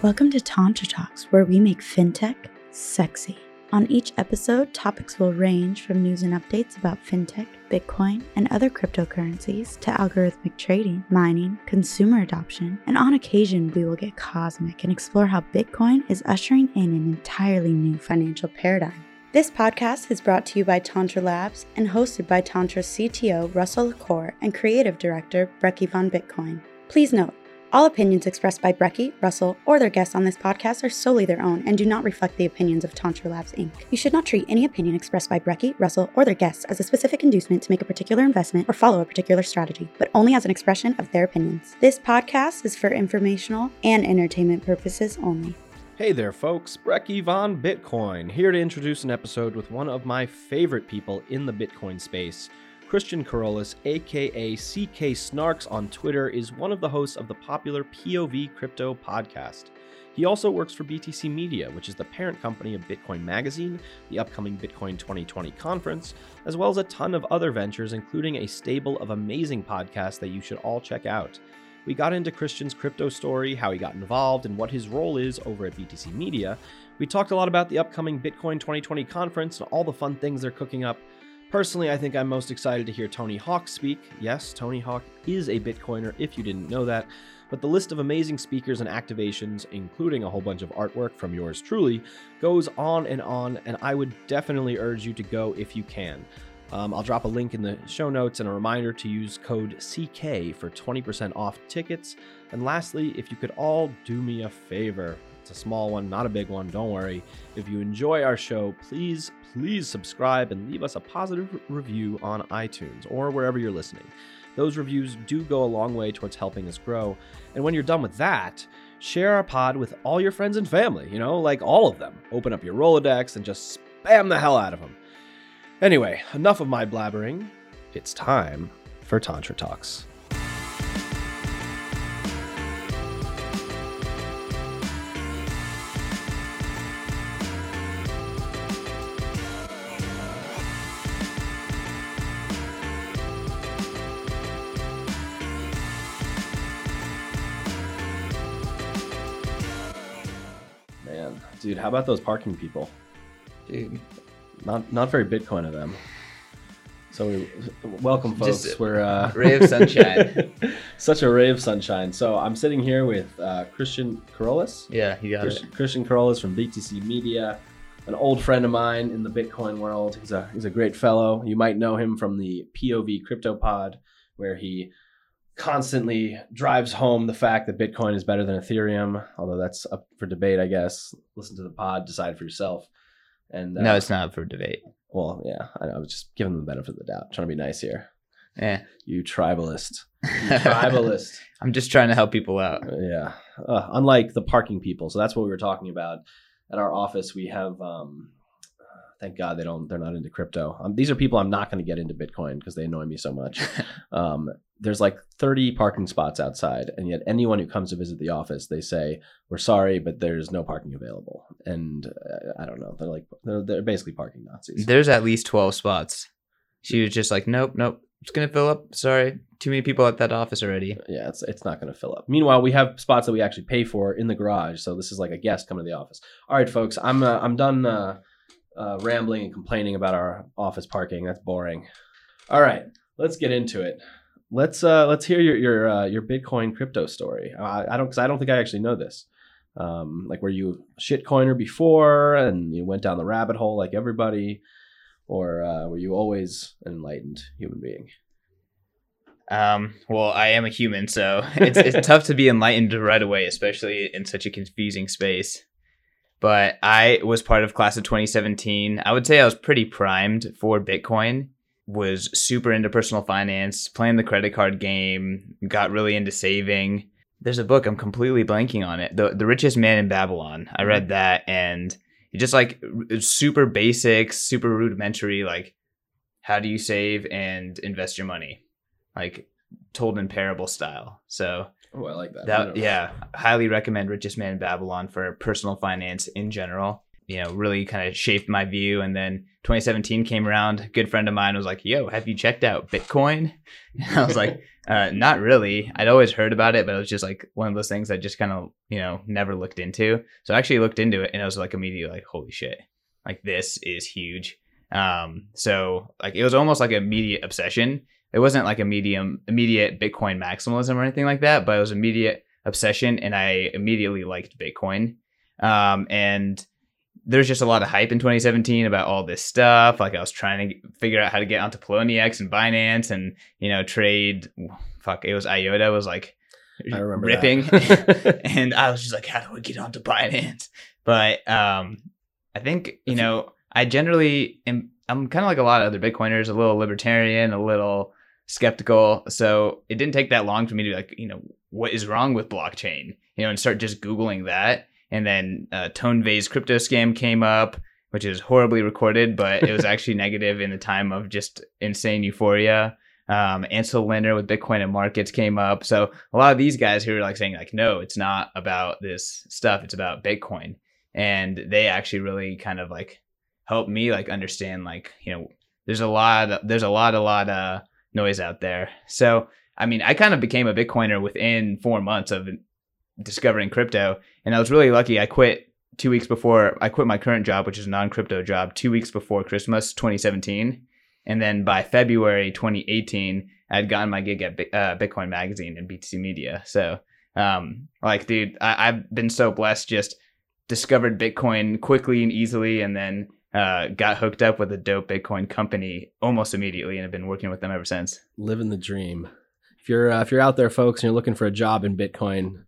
Welcome to Tantra Talks, where we make fintech sexy. On each episode, topics will range from news and updates about fintech, Bitcoin, and other cryptocurrencies to algorithmic trading, mining, consumer adoption, and on occasion, we will get cosmic and explore how Bitcoin is ushering in an entirely new financial paradigm. This podcast is brought to you by Tantra Labs and hosted by Tantra CTO Russell LaCour and creative director Brekkie Von Bitcoin. Please note, all opinions expressed by Brekkie, Russell, or their guests on this podcast are solely their own and do not reflect the opinions of Tantra Labs Inc. You should not treat any opinion expressed by Brekkie, Russell, or their guests as a specific inducement to make a particular investment or follow a particular strategy, but only as an expression of their opinions. This podcast is for informational and entertainment purposes only. Hey there, folks. Brekkie Von Bitcoin here to introduce an episode with one of my favorite people in the Bitcoin space. Christian Keroles, aka CK Snarks on Twitter, is one of the hosts of the popular POV Crypto podcast. He also works for BTC Media, which is the parent company of Bitcoin Magazine, the upcoming Bitcoin 2020 conference, as well as a ton of other ventures, including a stable of amazing podcasts that you should all check out. We got into Christian's crypto story, how he got involved, and what his role is over at BTC Media. We talked a lot about the upcoming Bitcoin 2020 conference and all the fun things they're cooking up. Personally, I think I'm most excited to hear Tony Hawk speak. Yes, Tony Hawk is a Bitcoiner if you didn't know that. But the list of amazing speakers and activations, including a whole bunch of artwork from yours truly, goes on and on, and I would definitely urge you to go if you can. Um, I'll drop a link in the show notes and a reminder to use code CK for 20% off tickets. And lastly, if you could all do me a favor, it's a small one, not a big one, don't worry. If you enjoy our show, please, please subscribe and leave us a positive review on iTunes or wherever you're listening. Those reviews do go a long way towards helping us grow. And when you're done with that, share our pod with all your friends and family, you know, like all of them. Open up your Rolodex and just spam the hell out of them. Anyway, enough of my blabbering. It's time for Tantra Talks. How about those parking people? Dude, Not not very Bitcoin of them. So we welcome folks. Just We're uh, ray of sunshine. such a ray of sunshine. So I'm sitting here with uh, Christian Keroles. yeah, you got Christian, Christian Keroles from BTC Media, an old friend of mine in the Bitcoin world. He's a he's a great fellow. You might know him from the POV Crypto Pod, where he constantly drives home the fact that Bitcoin is better than Ethereum. Although that's up for debate, I guess. Listen to the pod, decide for yourself. And uh, No, it's not up for debate. well, yeah, I, I was just giving them the benefit of the doubt, trying to be nice here. Yeah. You tribalist, you tribalist. I'm just trying to help people out. Yeah. Uh, unlike the parking people. So that's what we were talking about at our office. We have, um, thank God they don't, they're not into crypto. Um, these are people I'm not going to get into Bitcoin because they annoy me so much. um, there's like 30 parking spots outside. And yet anyone who comes to visit the office, they say, we're sorry, but there's no parking available. And uh, I don't know. They're like, they're, they're basically parking Nazis. There's at least 12 spots. She was just like, nope, nope. It's going to fill up. Sorry. Too many people at that office already. yeah, it's it's not going to fill up. Meanwhile, we have spots that we actually pay for in the garage, so this is like a guest coming to the office. All right, folks, I'm uh, I'm done uh, uh, rambling and complaining about our office parking. That's boring. All right, let's get into it. Let's uh, let's hear your your uh, your Bitcoin crypto story. I, I don't because I don't think I actually know this. Um, like, were you a shitcoiner before and you went down the rabbit hole like everybody, or uh, were you always an enlightened human being? Um, well, I am a human, so it's, it's tough to be enlightened right away, especially in such a confusing space. But I was part of class of 2017. I would say I was pretty primed for Bitcoin. Was super into personal finance, playing the credit card game, got really into saving. There's a book I'm completely blanking on it. The The Richest Man in Babylon. I read mm-hmm. that and it just like super basic, super rudimentary like how do you save and invest your money? Like told in parable style. So Oh, I like that. That don't- yeah, highly recommend Richest Man in Babylon for personal finance in general. You know really kind of shaped my view. And then 2017 came around. A good friend of mine was like, "Yo, have you checked out Bitcoin?" And I was like, uh, "Not really. I'd always heard about it, but it was just like one of those things I just kind of you know never looked into. So I actually looked into it, and I was like immediately like, "Holy shit! Like this is huge." Um, so like it was almost like an immediate obsession. It wasn't like a medium immediate Bitcoin maximalism or anything like that, but it was immediate obsession, and I immediately liked Bitcoin. Um, and there's just a lot of hype in 2017 about all this stuff. Like I was trying to figure out how to get onto Poloniex and Binance, and you know trade. Fuck, it was IOTA was like I remember ripping, and I was just like, how do I get onto Binance? But um, I think you know I generally am. I'm kind of like a lot of other Bitcoiners, a little libertarian, a little skeptical. So it didn't take that long for me to be like, you know, what is wrong with blockchain? You know, and start just googling that. And then uh, Tone Vays crypto scam came up, which is horribly recorded, but it was actually negative in the time of just insane euphoria. Um, Ansel Lindner with Bitcoin and markets came up. So a lot of these guys who are like saying like, no, it's not about this stuff. It's about Bitcoin. And they actually really kind of like helped me like understand like, you know, there's a lot, there's a lot, a lot of noise out there. So, I mean, I kind of became a Bitcoiner within four months of discovering crypto. And I was really lucky. I quit two weeks before I quit my current job, which is a non crypto job, two weeks before Christmas 2017. And then by February 2018, I had gotten my gig at uh, Bitcoin Magazine and BTC Media. So, um, like, dude, I- I've been so blessed. Just discovered Bitcoin quickly and easily, and then uh, got hooked up with a dope Bitcoin company almost immediately, and have been working with them ever since. Living the dream. If you're uh, if you're out there, folks, and you're looking for a job in Bitcoin,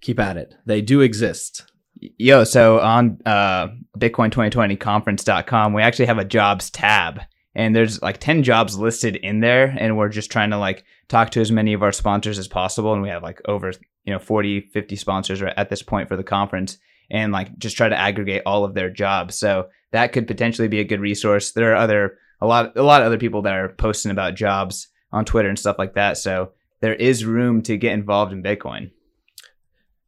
keep at it. They do exist. Yo, so on uh, Bitcoin2020conference.com, we actually have a jobs tab, and there's like 10 jobs listed in there, and we're just trying to like talk to as many of our sponsors as possible, and we have like over you know 40, 50 sponsors at this point for the conference, and like just try to aggregate all of their jobs. So that could potentially be a good resource. There are other a lot a lot of other people that are posting about jobs on Twitter and stuff like that. So there is room to get involved in Bitcoin.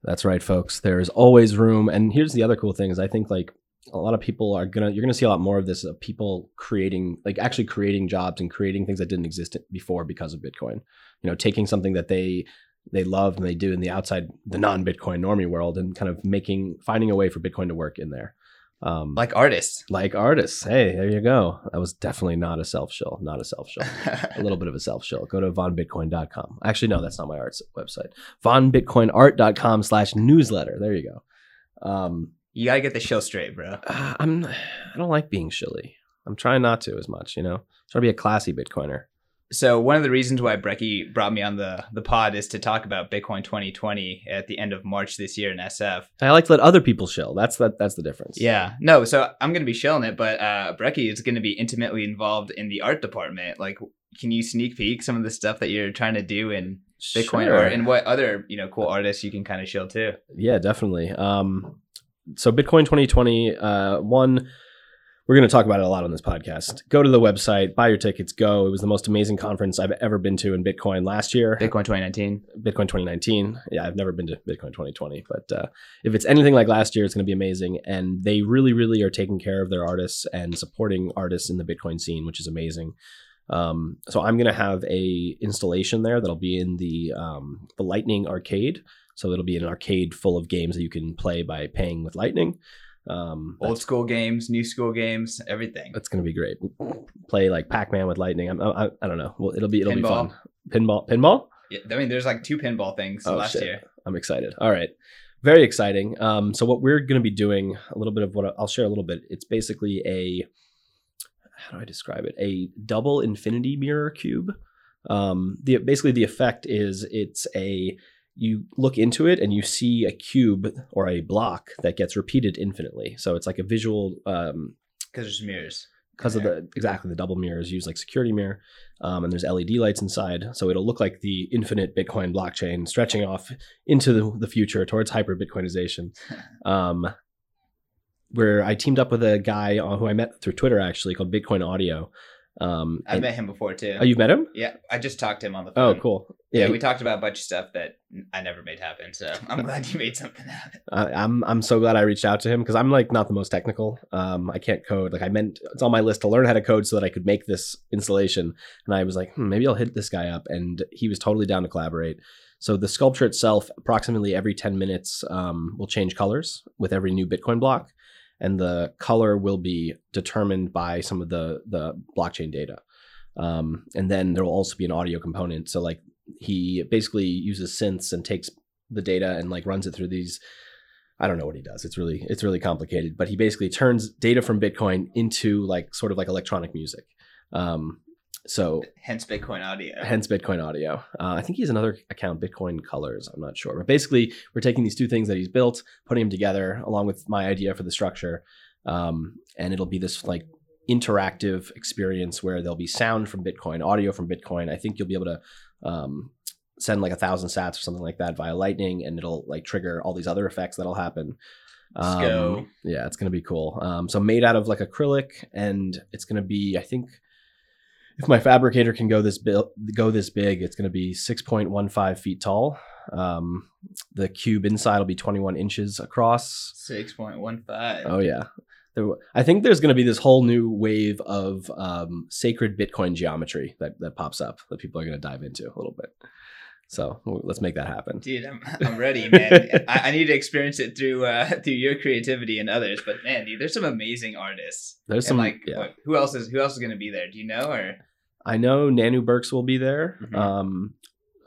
That's right, folks. There's always room. And here's the other cool thing is I think like a lot of people are gonna you're gonna see a lot more of this of people creating like actually creating jobs and creating things that didn't exist before because of Bitcoin. You know, taking something that they they love and they do in the outside the non-Bitcoin normie world and kind of making finding a way for Bitcoin to work in there. Um, Like artists. like artists. Hey, there you go. That was definitely not a self shill. Not a self shill. a little bit of a self shill. Go to vonbitcoin.com. Actually, no, that's not my art's website. vonbitcoinart.com slash newsletter. There you go. Um, you gotta get the show straight, bro. uh, I'm, I don't like being shilly. I'm trying not to as much, you know? trying to be a classy Bitcoiner. So one of the reasons why Brekkie brought me on the the pod is to talk about Bitcoin 2020 at the end of March this year in SF. I like to let other people shill. That's that. That's the difference. Yeah, no. So I'm gonna be shilling it, but uh, Brekkie is gonna be intimately involved in the art department. Like, can you sneak peek some of the stuff that you're trying to do in Bitcoin Sure. art and what other you know cool artists you can kind of shill too? Yeah, definitely. Um, so Bitcoin 2020, uh, one, we're going to talk about it a lot on this podcast. Go to the website, buy your tickets, go. It was the most amazing conference I've ever been to in Bitcoin last year. Bitcoin 2019. Bitcoin 2019. Yeah, I've never been to Bitcoin 2020, but uh, if it's anything like last year, it's going to be amazing. And they really, really are taking care of their artists and supporting artists in the Bitcoin scene, which is amazing. Um, so I'm going to have a installation there that'll be in the um, the Lightning Arcade. So it'll be an arcade full of games that you can play by paying with Lightning. Um, Old school games, new school games, everything. that's going to be great. Play like Pac-Man with Lightning. I'm, I, I don't know. Well, it'll be it'll be fun. Pinball, pinball. Yeah, I mean, there's like two pinball things Oh, last shit. year. I'm excited. All right. Very exciting. Um, so what we're going to be doing a little bit of what I'll share a little bit. It's basically a how do I describe it? A double infinity mirror cube. Um, the basically the effect is it's a you look into it and you see a cube or a block that gets repeated infinitely. So it's like a visual um, Because there's mirrors. because of the exactly the double mirrors used like security mirror um, and there's led lights inside so it'll look like the infinite bitcoin blockchain stretching off into the, the future towards hyper bitcoinization um, where i teamed up with a guy who i met through twitter actually called bitcoin audio Um, I've and- met him before too. Oh, you've met him? yeah, I just talked to him on the phone. Oh, cool. Yeah, Yeah, we talked about a bunch of stuff that I never made happen. So I'm glad you made something happen. I, I'm I'm so glad I reached out to him because I'm like not the most technical. Um, I can't code. Like I meant it's on my list to learn how to code so that I could make this installation. And I was like, hmm, maybe I'll hit this guy up, and he was totally down to collaborate. So the sculpture itself, approximately every 10 minutes, um, will change colors with every new Bitcoin block, and the color will be determined by some of the the blockchain data. Um, and then there will also be an audio component. So like he basically uses synths and takes the data and like runs it through these I don't know what he does. It's really it's really complicated, but he basically turns data from Bitcoin into like sort of like electronic music. Um, so Hence Bitcoin audio. hence Bitcoin audio. Uh, I think he has another account, Bitcoin Colors. I'm not sure, but basically we're taking these two things that he's built, putting them together along with my idea for the structure, um, and it'll be this like interactive experience where there'll be sound from Bitcoin, audio from Bitcoin. I think you'll be able to um, send like a thousand sats or something like that via Lightning, and it'll like trigger all these other effects that'll happen. Let's Um, go. Yeah, it's gonna be cool. Um, so made out of like acrylic, and it's gonna be, I think, if my fabricator can go this big, go this big, it's be six point one five feet tall. Um, the cube inside will be twenty one inches across. Six point one five. Oh yeah. There, I think there's going to be this whole new wave of um, sacred Bitcoin geometry that, that pops up that people are going to dive into a little bit. So let's make that happen. Dude, I'm, I'm ready, man. I, I need to experience it through uh, through your creativity and others. But man, dude, there's some amazing artists. There's And some like, yeah. what, who else is who else is going to be there? Do you know? Or I know Nanu Burks will be there. Mhm. Um,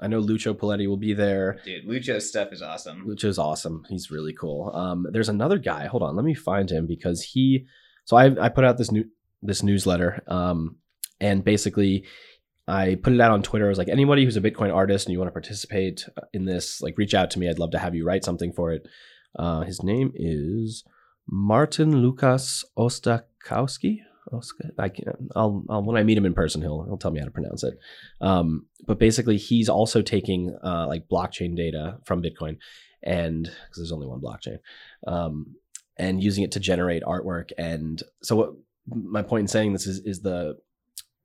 I know Lucho Poletti will be there. dude, Lucho's stuff is awesome. Lucho's awesome. He's really cool. Um, there's another guy. Hold on, let me find him because he. So I I put out this new this newsletter, um, and basically I put it out on Twitter. I was like, anybody who's a Bitcoin artist and you want to participate in this, like, reach out to me. I'd love to have you write something for it. Uh, his name is Martin Lukas Ostachowski. Oska, I can I'll, I'll when I meet him in person, he'll he'll tell me how to pronounce it. Um, but basically, he's also taking uh, like blockchain data from Bitcoin, and because there's only one blockchain, um, and using it to generate artwork. And so, what my point in saying this is is the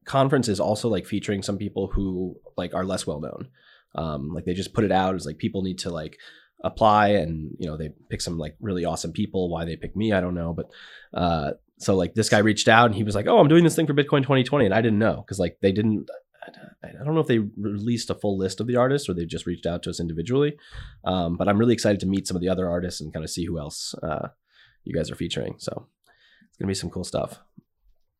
conference is also like featuring some people who like are less well known. Um, like they just put it out as like people need to like apply and you know they pick some like really awesome people why they pick me i don't know but uh so like this guy reached out and he was like oh i'm doing this thing for bitcoin 2020 and i didn't know because like they didn't I don't know if they released a full list of the artists or they just reached out to us individually. Um, but I'm really excited to meet some of the other artists and kind of see who else uh, you guys are featuring. So it's gonna be some cool stuff.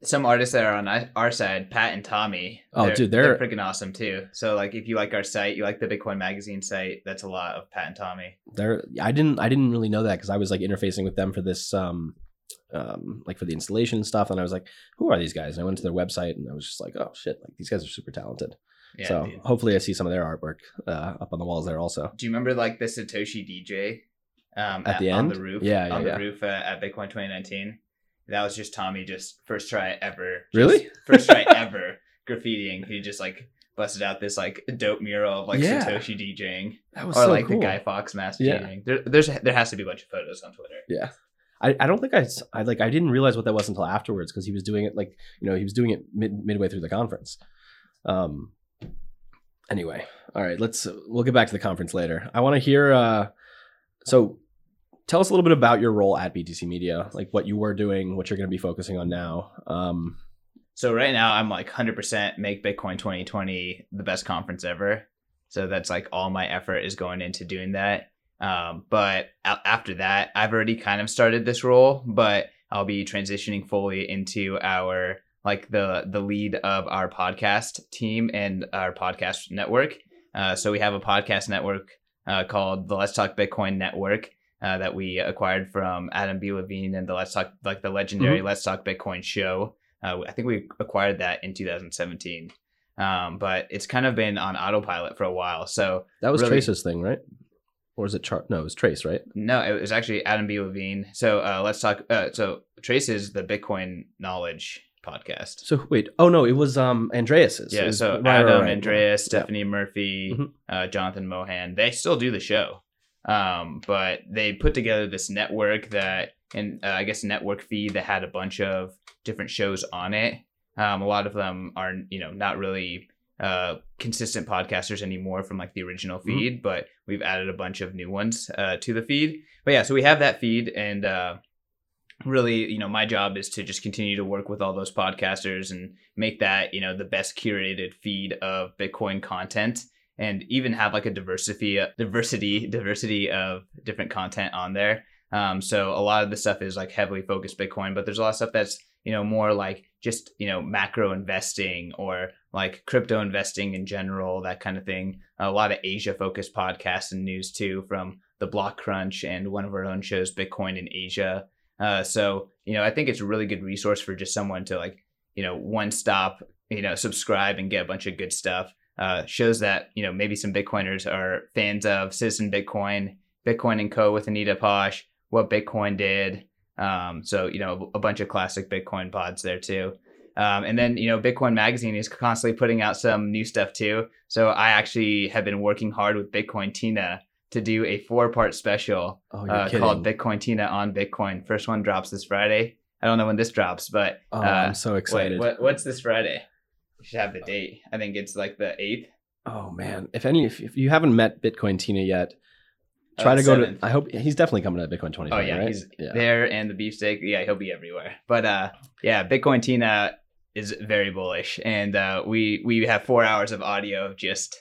Some artists that are on our- side, Pat and Tommy. Oh, dude, they're- freaking awesome too. So like, if you like our site, you like the Bitcoin Magazine site, that's a lot of Pat and Tommy. They're I didn't I didn't really know that because I was like interfacing with them for this um, um like for the installation and stuff and I was like who are these guys and I went to their website and I was just like oh shit like these guys are super talented Yeah. so dude. hopefully I see some of their artwork uh, up on the walls there also Do you remember like the Satoshi DJ um, At the end on the roof? Yeah, yeah, on yeah. the roof uh, at Bitcoin 2019. That was just Tommy, just first try ever. Really? first try ever graffitiing. He just like busted out this like dope mural of like Yeah. Satoshi DJing, that was or so like cool. the Guy Fawkes mask Yeah. There, there's there has to be a bunch of photos on Twitter. Yeah. I, I don't think I, I like I didn't realize what that was until afterwards because he was doing it like you know he was doing it mid, midway through the conference. Um. Anyway, all right, let's we'll get back to the conference later. I want to hear. Uh, so, tell us a little bit about your role at BTC Media, like what you were doing, what you're going to be focusing on now. Um. So right now I'm like 100% make Bitcoin 2020 the best conference ever. So that's like all my effort is going into doing that. Um, but a- after that, I've already kind of started this role, but I'll be transitioning fully into our like the the lead of our podcast team and our podcast network. Uh, so we have a podcast network uh, called the Let's Talk Bitcoin Network uh, that we acquired from Adam B. Levine and the Let's Talk like the legendary Let's Talk Bitcoin show. Uh, I think we acquired that in 2017, um, but it's kind of been on autopilot for a while. So That was Really- Trace's thing, right? Or was it Char? No, it was Trace, right? no, it was actually Adam B. Levine. So uh, let's talk. Uh, so Trace is the Bitcoin knowledge podcast. So wait, oh no, it was um Andreas's. Yeah, was- so right, Adam, right. Andreas, Yeah. Stephanie Murphy, Mhm. uh, Jonathan Mohan, they still do the show. Um, but they put together this network that, and uh, I guess network feed that had a bunch of different shows on it. Um, a lot of them are, you know, not really uh, consistent podcasters anymore from like the original Mm-hmm. feed, but we've added a bunch of new ones uh, to the feed. But yeah, so we have that feed, and uh, really, you know, my job is to just continue to work with all those podcasters and make that, you know, the best curated feed of Bitcoin content and even have like a diversity diversity diversity of different content on there um, so a lot of the stuff is like heavily focused bitcoin but there's a lot of stuff that's you know more like just you know macro investing or like crypto investing in general that kind of thing a lot of asia focused podcasts and news too from the Blockcrunch and one of our own shows bitcoin in asia uh, so you know i think it's a really good resource for just someone to like you know one stop you know subscribe and get a bunch of good stuff uh, shows that you know maybe some Bitcoiners are fans of Citizen Bitcoin, Bitcoin and Co. with Anita Posch, what Bitcoin did. Um, so you know a bunch of classic Bitcoin pods there too. Um, and then you know Bitcoin Magazine is constantly putting out some new stuff too. So I actually have been working hard with Bitcoin Tina to do a four-part special Oh, uh, called Bitcoin Tina on Bitcoin. First one drops this Friday. I don't know when this drops, but oh, uh, I'm so wait, excited. what, what's this Friday? We should have the date. I think it's like the eighth. Oh man, if any, if, if you haven't met Bitcoin Tina yet, Uh, try to go seventh. to. I hope he's definitely coming to Bitcoin 2020. Oh yeah, right? he's yeah. there and the beefsteak. Yeah, he'll be everywhere. But uh, yeah, Bitcoin Tina is very bullish, and uh, we we have four hours of audio of just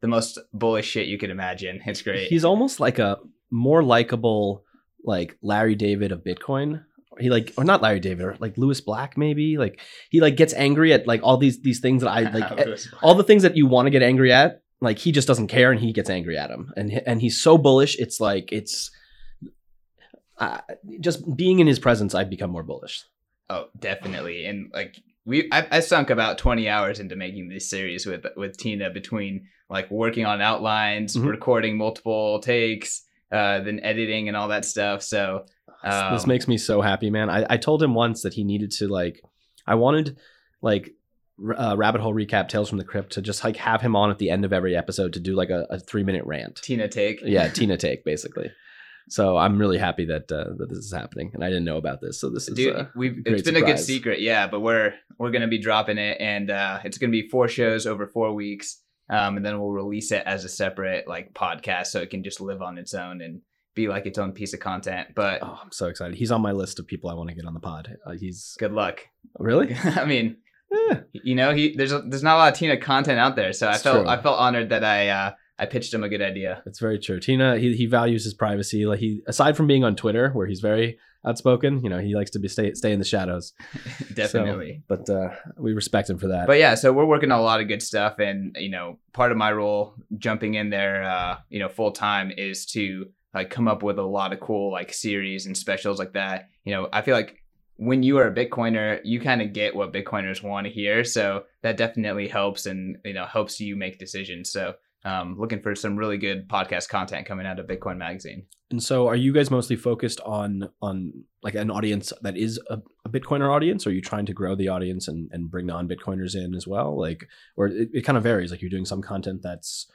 the most bullish shit you could imagine. It's great. He's almost like a more likable, like Larry David of Bitcoin. He like, or not Larry David, or like Lewis Black maybe. Like he like gets angry at like all these these things that I like. all the things that you want to get angry at, like he just doesn't care and he gets angry at him. And and he's so bullish. It's like it's uh, just being in his presence. I've become more bullish. Oh, definitely. And like we, I, I sunk about twenty hours into making this series with with Tina between like working on outlines, Mhm. recording multiple takes, uh, then editing and all that stuff. So this um, makes me so happy, man. I, I told him once that he needed to like, I wanted like uh, rabbit hole recap tales from the crypt to just like have him on at the end of every episode to do like a, a three minute rant. Tina take. Yeah, Tina take basically. So I'm really happy that uh, that this is happening, and I didn't know about this. So this is Dude, uh, we've it's been a good secret, yeah. But we're we're gonna be dropping it, and uh, it's gonna be four shows over four weeks, um, and then we'll release it as a separate like podcast, so it can just live on its own and be like its own piece of content. But oh, I'm so excited. He's on my list of people I want to get on the pod. Uh, he's good luck. really. I mean, Eh, you know, he there's a, there's not a lot of Tina content out there, so I felt true. I felt honored that I uh, I pitched him a good idea. It's very true. Tina, he, he values his privacy. Like he, aside from being on Twitter, where he's very outspoken, you know, he likes to be stay stay in the shadows. Definitely. But uh, we respect him for that. But yeah, so we're working on a lot of good stuff, and you know, part of my role jumping in there, uh, you know, full time is to like come up with a lot of cool like series and specials like that. You know, I feel like when you are a Bitcoiner, you kind of get what Bitcoiners want to hear, so that definitely helps, and you know, helps you make decisions. So. Um, looking for some really good podcast content coming out of Bitcoin Magazine. and so, are you guys mostly focused on on like an audience that is a, a Bitcoiner audience? Or are you trying to grow the audience and and bring non Bitcoiners in as well? Like, or it, it kind of varies. Like you're doing some content that's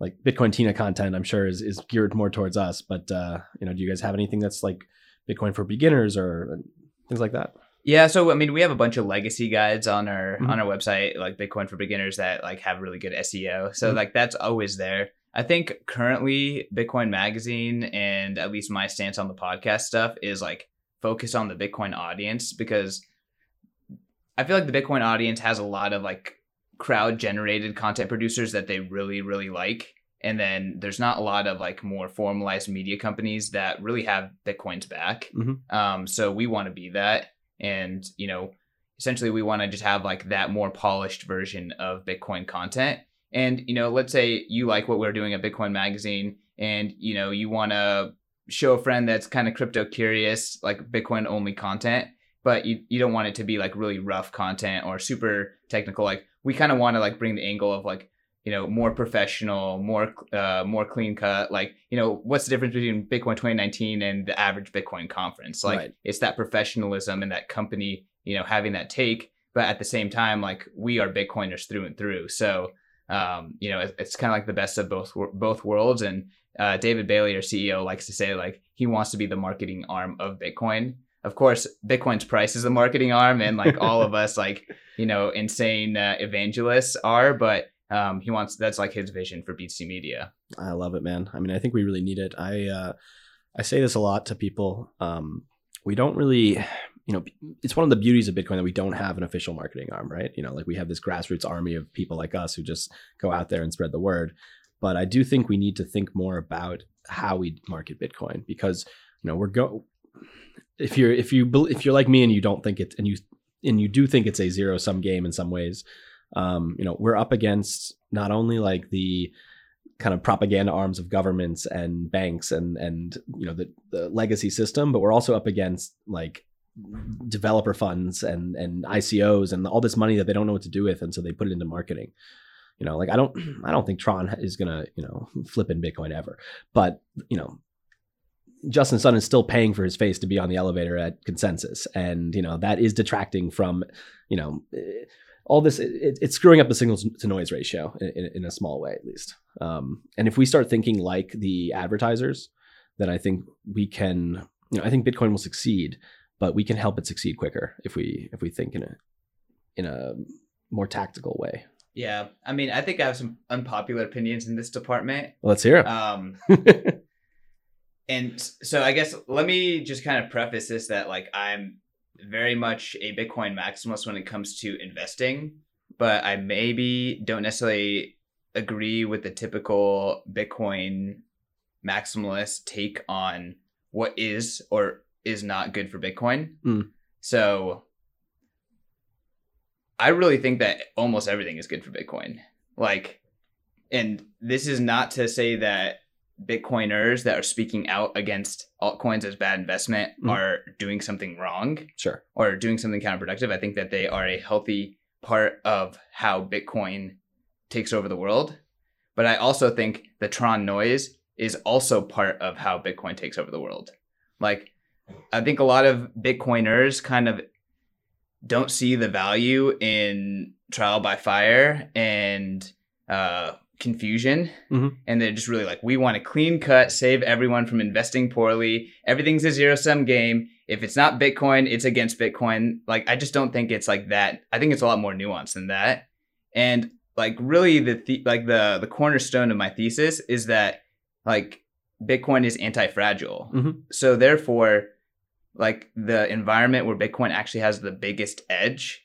like Bitcoin Tina content. I'm sure is is geared more towards us. But uh, you know, do you guys have anything that's like Bitcoin for beginners or things like that? Yeah, so I mean, we have a bunch of legacy guides on our Mhm. on our website, like Bitcoin for Beginners, that like have really good SEO. So Mhm. like that's always there. I think currently Bitcoin Magazine and at least my stance on the podcast stuff is like focused on the Bitcoin audience because I feel like the Bitcoin audience has a lot of like crowd generated content producers that they really really like. And then there's not a lot of like more formalized media companies that really have Bitcoin's back. Mhm. Um, so we want to be that and you know essentially we want to just have like that more polished version of bitcoin content and you know let's say you like what we're doing at bitcoin magazine and you know you want to show a friend that's kind of crypto curious like bitcoin only content but you, you don't want it to be like really rough content or super technical like we kind of want to like bring the angle of like you know more professional more uh more clean cut like you know what's the difference between bitcoin 2019 and the average bitcoin conference like Right. it's that professionalism and that company you know having that take but at the same time like we are bitcoiners through and through so um you know it, it's kind of like the best of both both worlds and uh, david bailey our ceo likes to say like he wants to be the marketing arm of bitcoin of course, Bitcoin's price is the marketing arm, and like all of us, like you know, insane uh, evangelists are. But um, he wants that's like his vision for BTC Media. I love it, man. I mean, I think we really need it. I uh, I say this a lot to people. Um, we don't really, you know, it's one of the beauties of Bitcoin that we don't have an official marketing arm, right? You know, like we have this grassroots army of people like us who just go out there and spread the word. But I do think we need to think more about how we market Bitcoin because you know we're go. If you're if you if you're like me and you don't think it and you and you do think it's a zero sum game in some ways, um, you know we're up against not only like the kind of propaganda arms of governments and banks and and you know the, the legacy system but we're also up against like developer funds and and ICOs and all this money that they don't know what to do with and so they put it into marketing. You know like I don't I don't think Tron is to you know flip in bitcoin ever. But you know Justin Sun is still paying for his face to be on the elevator at consensus. And you know that is detracting from you know all this it, it's screwing up the signal to noise ratio in, in, a small way at least. Um, and if we start thinking like the advertisers then i think we can you know i think bitcoin will succeed but we can help it succeed quicker if we if we think in a in a more tactical way. Yeah i mean i think i have some unpopular opinions in this department. Let's hear it um and so i guess let me just kind of preface this that like i'm very much a Bitcoin maximalist when it comes to investing, but I maybe don't necessarily agree with the typical Bitcoin maximalist take on what is or is not good for Bitcoin. Mm. So I really think that almost everything is good for Bitcoin. Like, and this is not to say that Bitcoiners that are speaking out against altcoins as bad investment mm-hmm. are doing something wrong. Sure. Or doing something counterproductive. I think that they are a healthy part of how Bitcoin takes over the world. But I also think the Tron noise is also part of how Bitcoin takes over the world. Like, I think a lot of Bitcoiners kind of don't see the value in trial by fire and uh, confusion mm-hmm. and they're just really like we want a clean cut save everyone from investing poorly. Everything's a zero sum game. If it's not bitcoin it's against bitcoin. Like i just don't think it's like that. I think it's a lot more nuanced than that. And like really the, the like the the cornerstone of my thesis is that like bitcoin is anti-fragile. Mm-hmm. so therefore like the environment where bitcoin actually has the biggest edge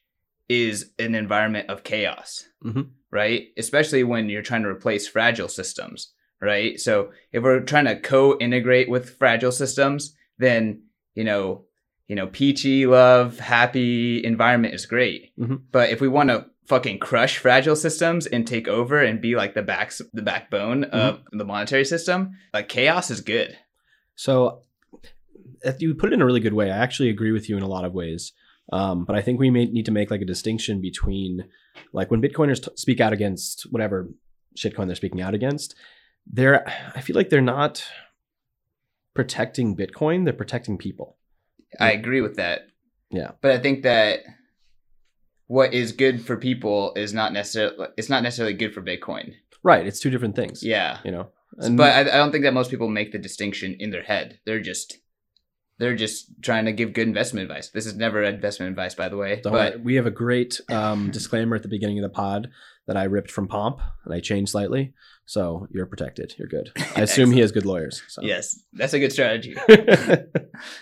is an environment of chaos. Mm-hmm right? Especially when you're trying to replace fragile systems, right? So if we're trying to co-integrate with fragile systems, then you know, you know, peachy love, happy environment is great. Mm-hmm. But if we want to fucking crush fragile systems and take over and be like the backs the backbone mm-hmm. of the monetary system, like chaos is good. So if you put it in a really good way. I actually agree with you in a lot of ways. Um, but I think we may need to make like a distinction between like when Bitcoiners t- speak out against whatever shitcoin they're speaking out against, they're I feel like they're not protecting Bitcoin, they're protecting people. I agree with that. Yeah. But I think that what is good for people is not necessarily it's not necessarily good for Bitcoin. Right. It's two different things. Yeah. You know. And, but I, I don't think that most people make the distinction in their head. They're just they're just trying to give good investment advice. This is never investment advice, by the way. Don't but worry. we have a great um, disclaimer at the beginning of the pod that I ripped from Pomp and I changed slightly. So you're protected. You're good. I assume he has good lawyers. So. Yes, that's a good strategy.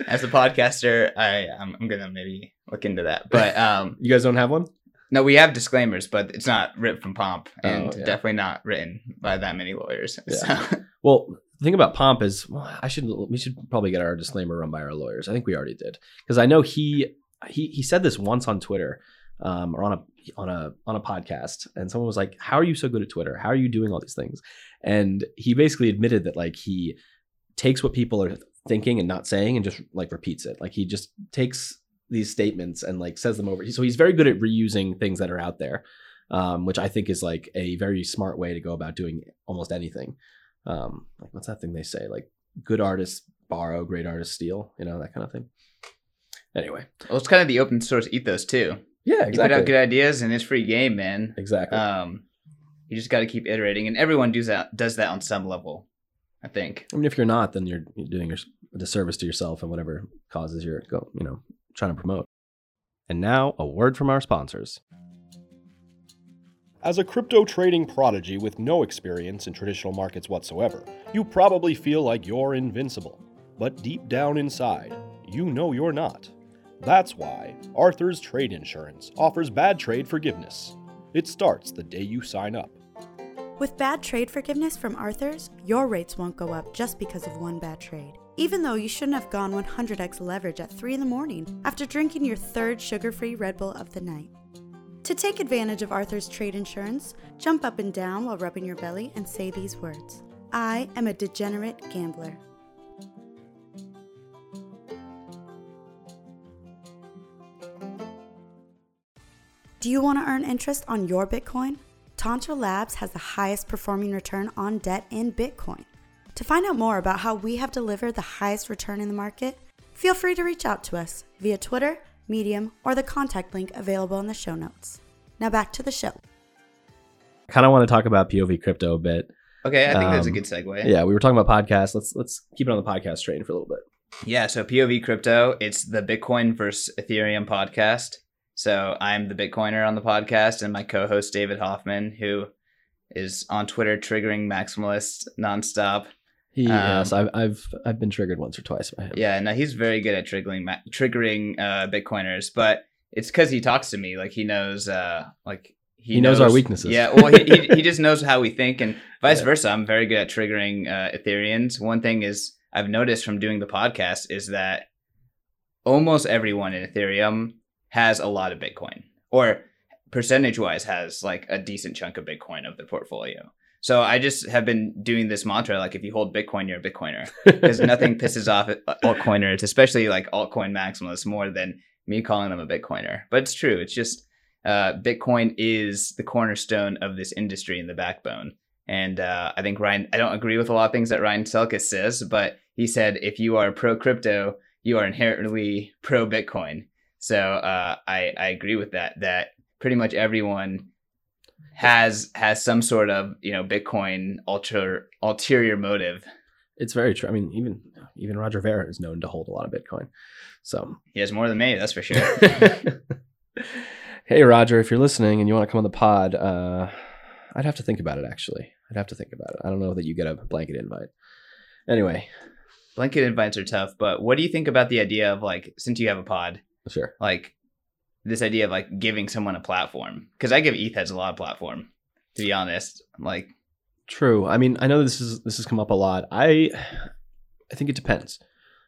As a podcaster, I I'm, I'm, gonna maybe look into that. But um, you guys don't have one? No, we have disclaimers, but it's not ripped from Pomp, Oh, and yeah. definitely not written by that many lawyers. Yeah. So, Well, the thing about Pomp is, well, I should we should probably get our disclaimer run by our lawyers. I think we already did because I know he he he said this once on Twitter um, or on a on a on a podcast, and someone was like, "How are you so good at Twitter? How are you doing all these things?" And he basically admitted that like he takes what people are thinking and not saying and just like repeats it. Like he just takes these statements and like says them over. So he's very good at reusing things that are out there, um, which I think is like a very smart way to go about doing almost anything. Um, like what's that thing they say? Like good artists borrow, great artists steal. You know that kind of thing. Anyway, well, it's kind of the open source ethos too. yeah, exactly. You put out good ideas, and it's free game, man. exactly. Um, you just got to keep iterating, and everyone does that does that on some level. I think. I mean, if you're not, then you're, you're doing your a disservice to yourself and whatever causes you're go, you know, trying to promote. And now, a word from our sponsors. As a crypto trading prodigy with no experience in traditional markets whatsoever, you probably feel like you're invincible. But deep down inside, you know you're not. That's why Arthur's Trade Insurance offers bad trade forgiveness. It starts the day you sign up. With bad trade forgiveness from Arthur's, your rates won't go up just because of one bad trade. Even though you shouldn't have gone 100x leverage at 3 in the morning after drinking your third sugar free Red Bull of the night. To take advantage of Arthur's trade insurance, jump up and down while rubbing your belly and say these words I am a degenerate gambler. Do you want to earn interest on your Bitcoin? Tantra Labs has the highest performing return on debt in Bitcoin. To find out more about how we have delivered the highest return in the market, feel free to reach out to us via Twitter, Medium, or the contact link available in the show notes. Now back to the show. I kind of want to talk about POV crypto a bit. Okay, I think that's a Um, good segue. Yeah, we were talking about podcasts. Let's let's keep it on the podcast train for a little bit. Yeah, so POV Crypto, it's the Bitcoin versus Ethereum podcast. So I'm the Bitcoiner on the podcast, and my co host, David Hoffman, who is on Twitter triggering maximalists nonstop. He, Um, yes, I've, I've I've been triggered once or twice by him. Yeah, no, he's very good at triggering triggering uh, Bitcoiners, but it's because he talks to me. Like he knows, uh, like He knows our weaknesses. Yeah, well, he, he he just knows how we think, and vice Yeah. versa. I'm very good at triggering uh, Ethereans. One thing is I've noticed from doing the podcast is that almost everyone in Ethereum has a lot of Bitcoin, or percentage wise has like a decent chunk of Bitcoin of their portfolio. So I just have been doing this mantra like if you hold Bitcoin, you're a Bitcoiner because nothing pisses off altcoiners, especially like altcoin maximalists, more than me calling them a Bitcoiner. But it's true. It's just uh, Bitcoin is the cornerstone of this industry and the backbone. And uh, I think Ryan, I don't agree with a lot of things that Ryan Selkis says, but he said if you are pro crypto, you are inherently pro Bitcoin. So uh, I, I agree with that. That pretty much everyone has has some sort of you know Bitcoin ultra ulterior motive. It's very true. I mean, even even Roger Ver is known to hold a lot of Bitcoin. So He has more than me, that's for sure. hey Roger, if you're listening and you want to come on the pod, uh, I'd have to think about it. Actually, I'd have to think about it. I don't know that you get a blanket invite. Anyway, Blanket invites are tough, but what do you think about the idea of like since you have a pod, sure. like this idea of like giving someone a platform? Because I give ETH heads a lot of platform, to be honest. Like, True. I mean, I know this is this has come up a lot. I I think it depends.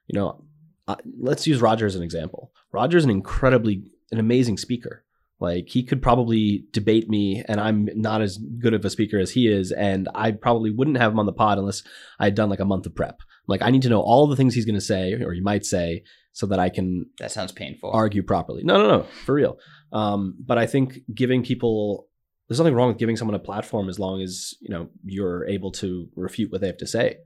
You know, uh, let's use Roger as an example. Roger's an incredibly an amazing speaker. Like he could probably debate me, and I'm not as good of a speaker as he is, and I probably wouldn't have him on the pod unless I had done like a month of prep. Like I need to know all the things he's going to say, or he might say, so that I can that sounds painful. argue properly. No, no, no, for real. Um, but I think giving people there's nothing wrong with giving someone a platform as long as you know you're able to refute what they have to say.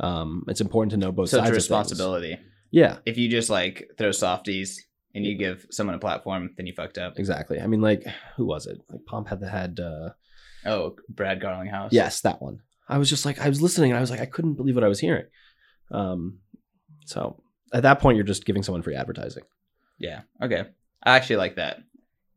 Um, it's important to know both so sides. it's responsibility. Yeah, If you just like throw softies and you give someone a platform, then you fucked up. exactly. I mean, like who was it? Like Pomp had the had. Uh, Oh, Brad Garlinghouse. yes, that one. I was just like I was listening and I was like I couldn't believe what I was hearing. Um, so at that point, you're just giving someone free advertising. Yeah. Okay. I actually like that.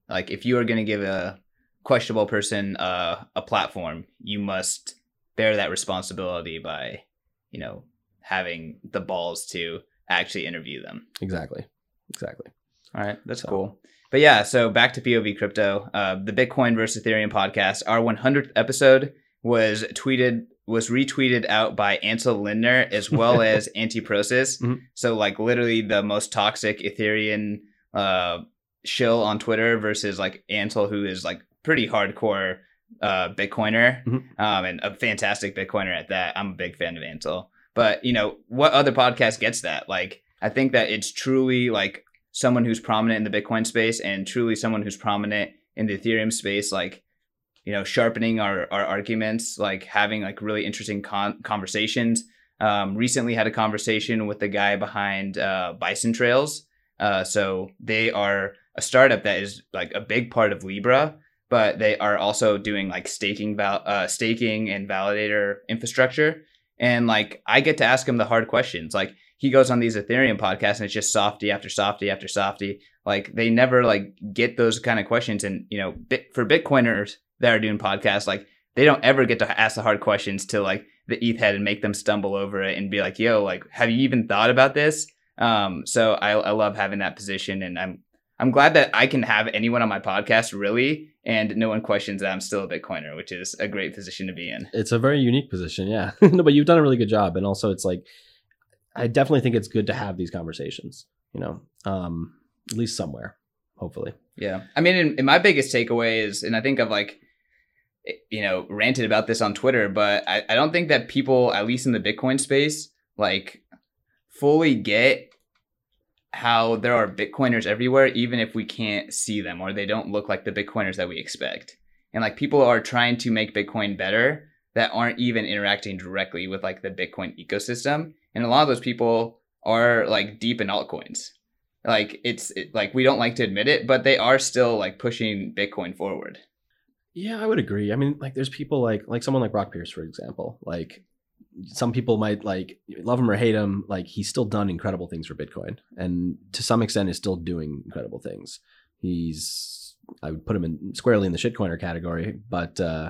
Like if you are going to give a questionable person uh, a platform, you must bear that responsibility by, you know, having the balls to actually interview them. Exactly. Exactly. All right, that's So- cool. But yeah, so back to POV crypto. Uh, the Bitcoin versus Ethereum podcast. Our 100th episode was tweeted was retweeted out by Ansel Lindner as well as Antiprosis. Mhm. So like literally the most toxic Ethereum uh, shill on Twitter versus like Ansel, who is like pretty hardcore uh, Bitcoiner Mhm. um, and a fantastic Bitcoiner at that. I'm a big fan of Ansel. But you know what other podcast gets that? Like I think that it's truly like someone who's prominent in the Bitcoin space and truly someone who's prominent in the Ethereum space, like you know, sharpening our, our arguments, like having like really interesting con- conversations. Um, recently had a conversation with the guy behind uh, Bison Trails. Uh, so they are a startup that is like a big part of Libra, but they are also doing like staking, val- uh, staking and validator infrastructure. And like I get to ask him the hard questions. Like he goes on these Ethereum podcasts and it's just softy after softy after softy. Like they never like get those kind of questions. And you know, bit, for Bitcoiners that are doing podcasts, like they don't ever get to ask the hard questions to like the ETH head and make them stumble over it and be like, "Yo, like, have you even thought about this?" Um, so I, I love having that position, and I'm I'm glad that I can have anyone on my podcast really, and no one questions that I'm still a Bitcoiner, which is a great position to be in. It's a very unique position, yeah. no, but you've done a really good job, and also it's like I definitely think it's good to have these conversations. You know, um, at least somewhere, hopefully. Yeah, I mean, and, and my biggest takeaway is, and I think I've like, you know, ranted about this on Twitter, but I, I don't think that people, at least in the Bitcoin space, like fully get how there are Bitcoiners everywhere, even if we can't see them or they don't look like the Bitcoiners that we expect. And like people are trying to make Bitcoin better that aren't even interacting directly with like the Bitcoin ecosystem. And a lot of those people are like deep in altcoins. Like it's it, like we don't like to admit it, but they are still like pushing Bitcoin forward. Yeah, I would agree. I mean, like there's people like like someone like Brock Pierce, for example. Like some people might like love him or hate him. Like he's still done incredible things for Bitcoin, and to some extent is still doing incredible things. He's I would put him in squarely in the shitcoiner category, but uh,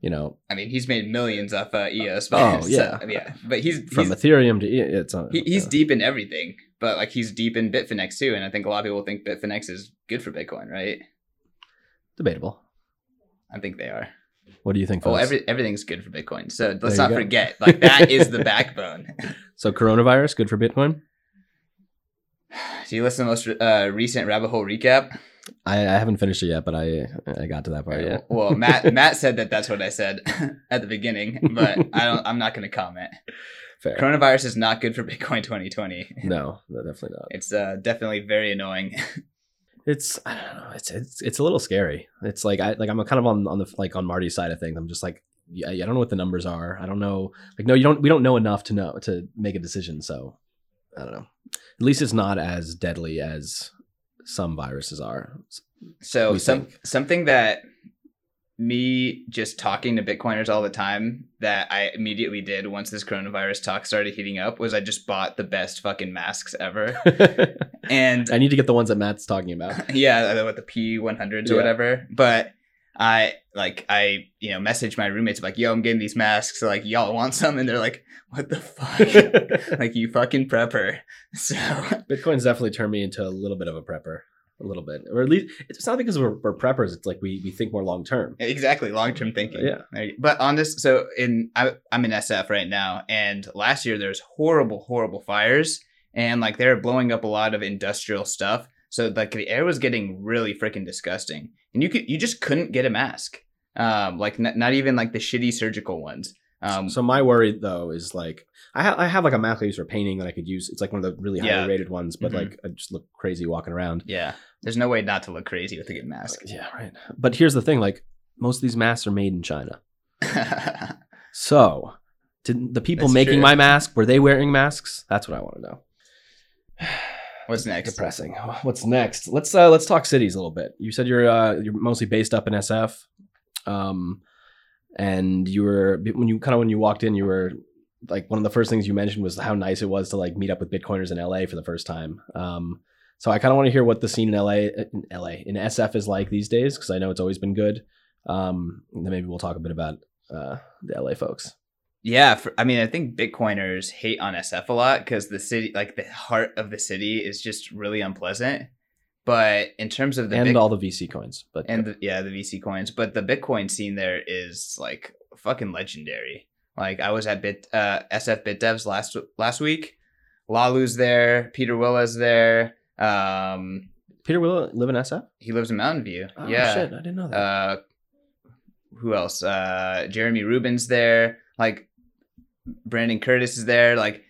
you know, I mean, he's made millions off uh, EOS. Oh, so, yeah. yeah. But he's from he's, Ethereum to it's uh, he, he's uh, deep in everything. But like he's deep in Bitfinex too, and I think a lot of people think Bitfinex is good for Bitcoin, right? debatable. I think they are. What do you think? Well, every everything's good for Bitcoin. So let's not go. forget, like that is the backbone. so coronavirus good for Bitcoin? Do you listen to the most uh, recent rabbit hole recap? I, I haven't finished it yet, but I I got to that part yet. Well, Matt Matt said that that's what I said at the beginning, but I don't. I'm not going to comment. Fair. Coronavirus is not good for Bitcoin 2020. No, no, definitely not. It's uh, definitely very annoying. It's I don't know. It's it's it's a little scary. It's like I like I'm kind of on on the like on Marty's side of things. I'm just like yeah, I don't know what the numbers are. I don't know. Like no, you don't. We don't know enough to know to make a decision. So I don't know. At least it's not as deadly as some viruses are. So some think. something that me just talking to Bitcoiners all the time that I immediately did once this coronavirus talk started heating up was I just bought the best fucking masks ever. And I need to get the ones that Matt's talking about. yeah, with the P one hundreds or Yeah. whatever. But I like I you know messaged my roommates like, yo, I'm getting these masks. like, y'all want some? And they're like, what the fuck? like you fucking prepper. So Bitcoin's definitely turned me into a little bit of a prepper, a little bit, or at least it's not because we're, we're preppers. It's like we we think more long term. exactly long term thinking. Yeah. But on this, so in I, I'm in SF right now, and last year there's horrible, horrible fires, and like they're blowing up a lot of industrial stuff. So like the air was getting really freaking disgusting, and you could you just couldn't get a mask. Um, like n- not even like the shitty surgical ones. Um, so my worry though is like I, ha- I have like a mask I use for painting that I could use. It's like one of the really highly rated ones, but Mhm. like I just look crazy walking around. yeah, there's no way not to look crazy with a good mask. Yeah, right. But here's the thing: like most of these masks are made in China. So, did the people That's making true. my mask were they wearing masks? That's what I want to know. What's next? Depressing. What's next? Let's uh let's talk cities a little bit. You said you're uh you're mostly based up in SF. Um and you were when you kind of when you walked in you were like one of the first things you mentioned was how nice it was to like meet up with bitcoiners in LA for the first time. Um so I kind of want to hear what the scene in LA in LA in SF is like these days because I know it's always been good. Um then maybe we'll talk a bit about uh the LA folks. Yeah, for, I mean, I think Bitcoiners hate on SF a lot because the city, like the heart of the city, is just really unpleasant. But in terms of the and all the VC coins. But and the, yeah, the VC coins, but the Bitcoin scene there is like fucking legendary. Like I was at Bit uh, SF Bit Devs last last week. Laolu's there, Pieter Wuille's there. Um, Pieter Wuille live in SF? he lives in Mountain View. Oh, yeah. shit, I didn't know that. Uh, who else? Uh, Jeremy Rubin's there. Like Brandon Curtis is there. Like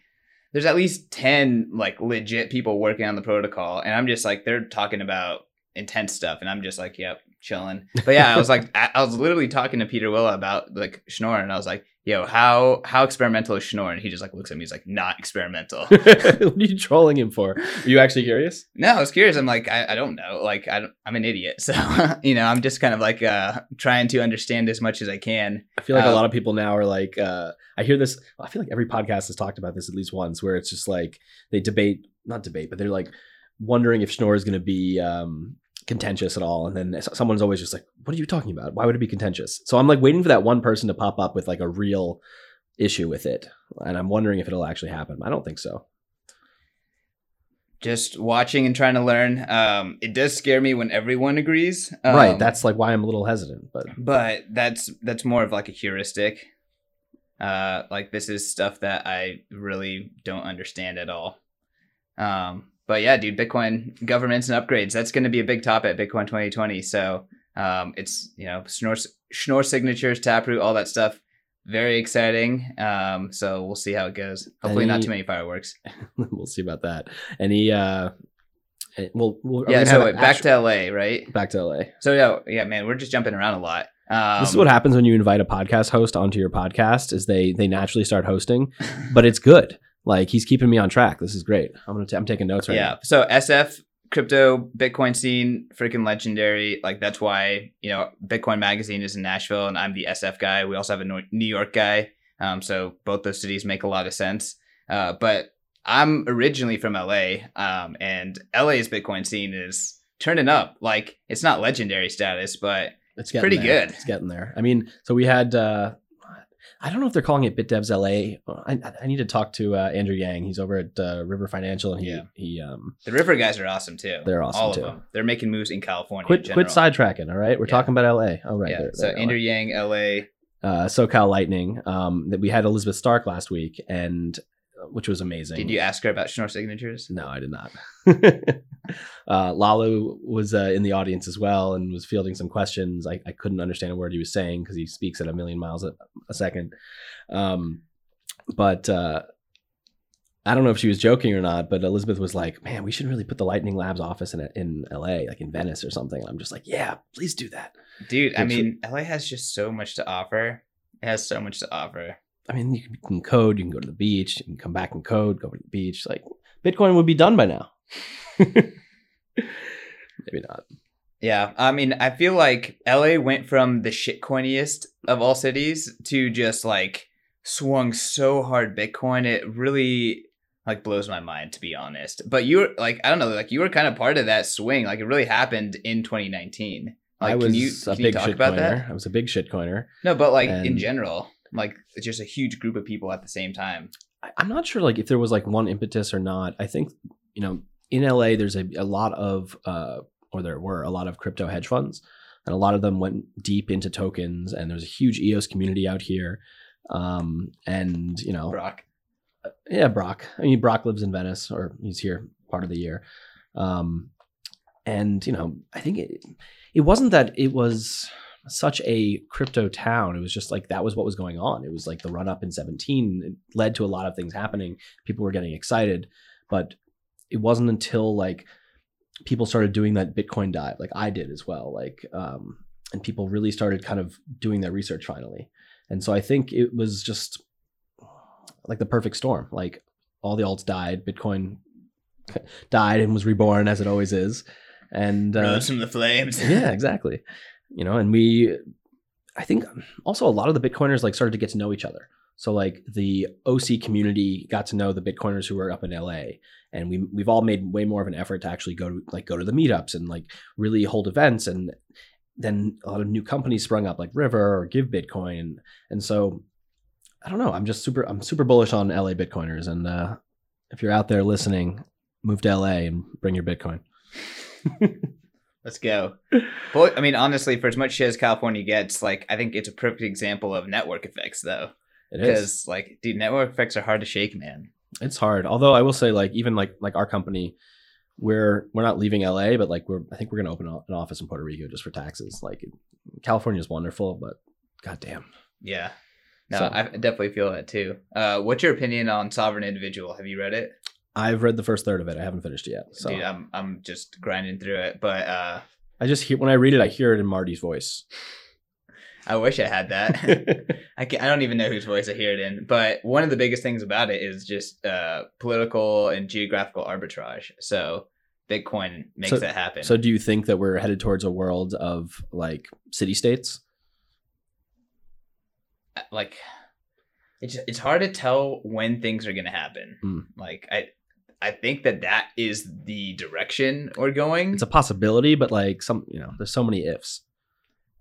there's at least 10 like legit people working on the protocol and I'm just like they're talking about intense stuff and I'm just like, yep, chilling. But yeah, I was like, I, was literally talking to Pieter Wuille about like Schnorr, and I was like, "Yo, how how experimental is Schnorr?" And he just like looks at me, he's like, "Not experimental." what are you trolling him for? Are you actually curious? no, I was curious. I'm like, I, I don't know. Like, I don't, I'm an idiot, so you know, I'm just kind of like uh trying to understand as much as I can. I feel like a Uh, lot of people now are like, uh, I hear this. I feel like every podcast has talked about this at least once, where it's just like they debate, not debate, but they're like wondering if Schnorr is going to be um, contentious at all, and then someone's always just like, "What are you talking about? Why would it be contentious?" So I'm like waiting for that one person to pop up with like a real issue with it, and I'm wondering if it'll actually happen. I don't think so. Just watching and trying to learn. Um, it does scare me when everyone agrees. Um, right. That's like why I'm a little hesitant, but but that's that's more of like a heuristic uh like this is stuff that i really don't understand at all um but yeah dude bitcoin governments and upgrades that's going to be a big topic at bitcoin 2020 so um it's you know schnorr, schnorr signatures taproot all that stuff very exciting um so we'll see how it goes. Hopefully not too many fireworks. We'll see about that. Any, uh, eh, well, we'll, yeah so wait, back to la right? Back to LA. so yeah yeah man we're just jumping around a lot. Um, this is what happens when you invite a podcast host onto your podcast is they they naturally start hosting but it's good like he's keeping me on track this is great i'm gonna t- i'm taking notes right yeah. So SF crypto Bitcoin scene freaking legendary. Like that's why you know Bitcoin Magazine is in Nashville, and I'm the SF guy. We also have a New York guy. Um, so both those cities make a lot of sense. Uh, but I'm originally from LA, um, and LA's Bitcoin scene is turning up. Like it's not legendary status, but it's getting pretty there. good. it's getting there i mean so we had uh I don't know if they're calling it BitDevs LA. I, I need to talk to uh, Andrew Yang. He's over at uh, River Financial, and he Yeah. he um the River guys are awesome too. They're awesome, All too. of them. They're making moves in California. in quit quit sidetracking. All right, we're Yeah. talking about LA. All right. yeah. they're- so they're LA. Andrew Yang, LA. uh, SoCal Lightning. Um, that we had Elizabeth Stark last week, and which was amazing. Did you ask her about Schnorr signatures? No, I did not. uh, Laolu was uh, in the audience as well and was fielding some questions. I, I couldn't understand a word he was saying because he speaks at a million miles a, a second. Um, but uh, I don't know if she was joking or not. But Elizabeth was like, "Man, we should really put the Lightning Labs office in in L.A., like in Venice or something." And I'm just like, "Yeah, please do that." Dude, I mean, LA has just so much to offer. It has so much to offer. I mean, you can code, you can go to the beach, you can come back and code, go to the beach. Like Bitcoin would be done by now. Maybe not. Yeah, I mean, I feel like LA went from the shitcoiniest of all cities to just like swung so hard Bitcoin. It really like blows my mind to be honest. But you were like, I don't know, like you were kind of part of that swing. Like it really happened in 2019. Like, I was can you, a can you big talk shit about coiner. that? I was a big shitcoiner. No, but like in general, like it's just a huge group of people at the same time. I, I'm not sure like if there was like one impetus or not. I think you know in LA there's a, a lot of uh, or there were a lot of crypto hedge funds, and a lot of them went deep into tokens. And there's a huge EOS community out here. Um, and you know, Brock. yeah, Brock. I mean, Brock lives in Venice, or he's here part of the year. Um, and you know, I think it it wasn't that it was such a crypto town. It was just like that was what was going on. It was like the run up in 17 it led to a lot of things happening. People were getting excited, but it wasn't until like people started doing that Bitcoin dive, like I did as well. Like, um, and people really started kind of doing their research finally. And so I think it was just like the perfect storm. Like all the alts died, Bitcoin died and was reborn as it always is. And uh, Rose from the flames. yeah, exactly. You know, and we, I think also a lot of the Bitcoiners like started to get to know each other. So like the OC community got to know the Bitcoiners who were up in LA, and we we've all made way more of an effort to actually go to like go to the meetups and like really hold events. And then a lot of new companies sprung up like River or Give Bitcoin, and so I don't know. I'm just super. I'm super bullish on LA Bitcoiners, and uh, if you're out there listening, move to LA and bring your Bitcoin. Let's go. But I mean, honestly, for as much shit as California gets, like I think it's a perfect example of network effects, though. It is. Because like, dude, network effects are hard to shake, man. It's hard. Although I will say, like, even like like our company, we're we're not leaving LA, but like we're I think we're gonna open an office in Puerto Rico just for taxes. Like California is wonderful, but goddamn. Yeah. No, So- I definitely feel that too. Uh, what's your opinion on sovereign individual? Have you read it? I've read the first third of it. I haven't finished it yet. So Dude, I'm I'm just grinding through it, but uh, I just hear when I read it, I hear it in Marty's voice. I wish I had that. I can, I don't even know whose voice I hear it in, but one of the biggest things about it is just uh, political and geographical arbitrage. So Bitcoin makes So- that happen. so, do you think that we're headed towards a world of like city states? like it's it's hard to tell when things are going to happen. Hmm. Like I I think that that is the direction we're going. It's a possibility, but like some, you know, there's so many ifs.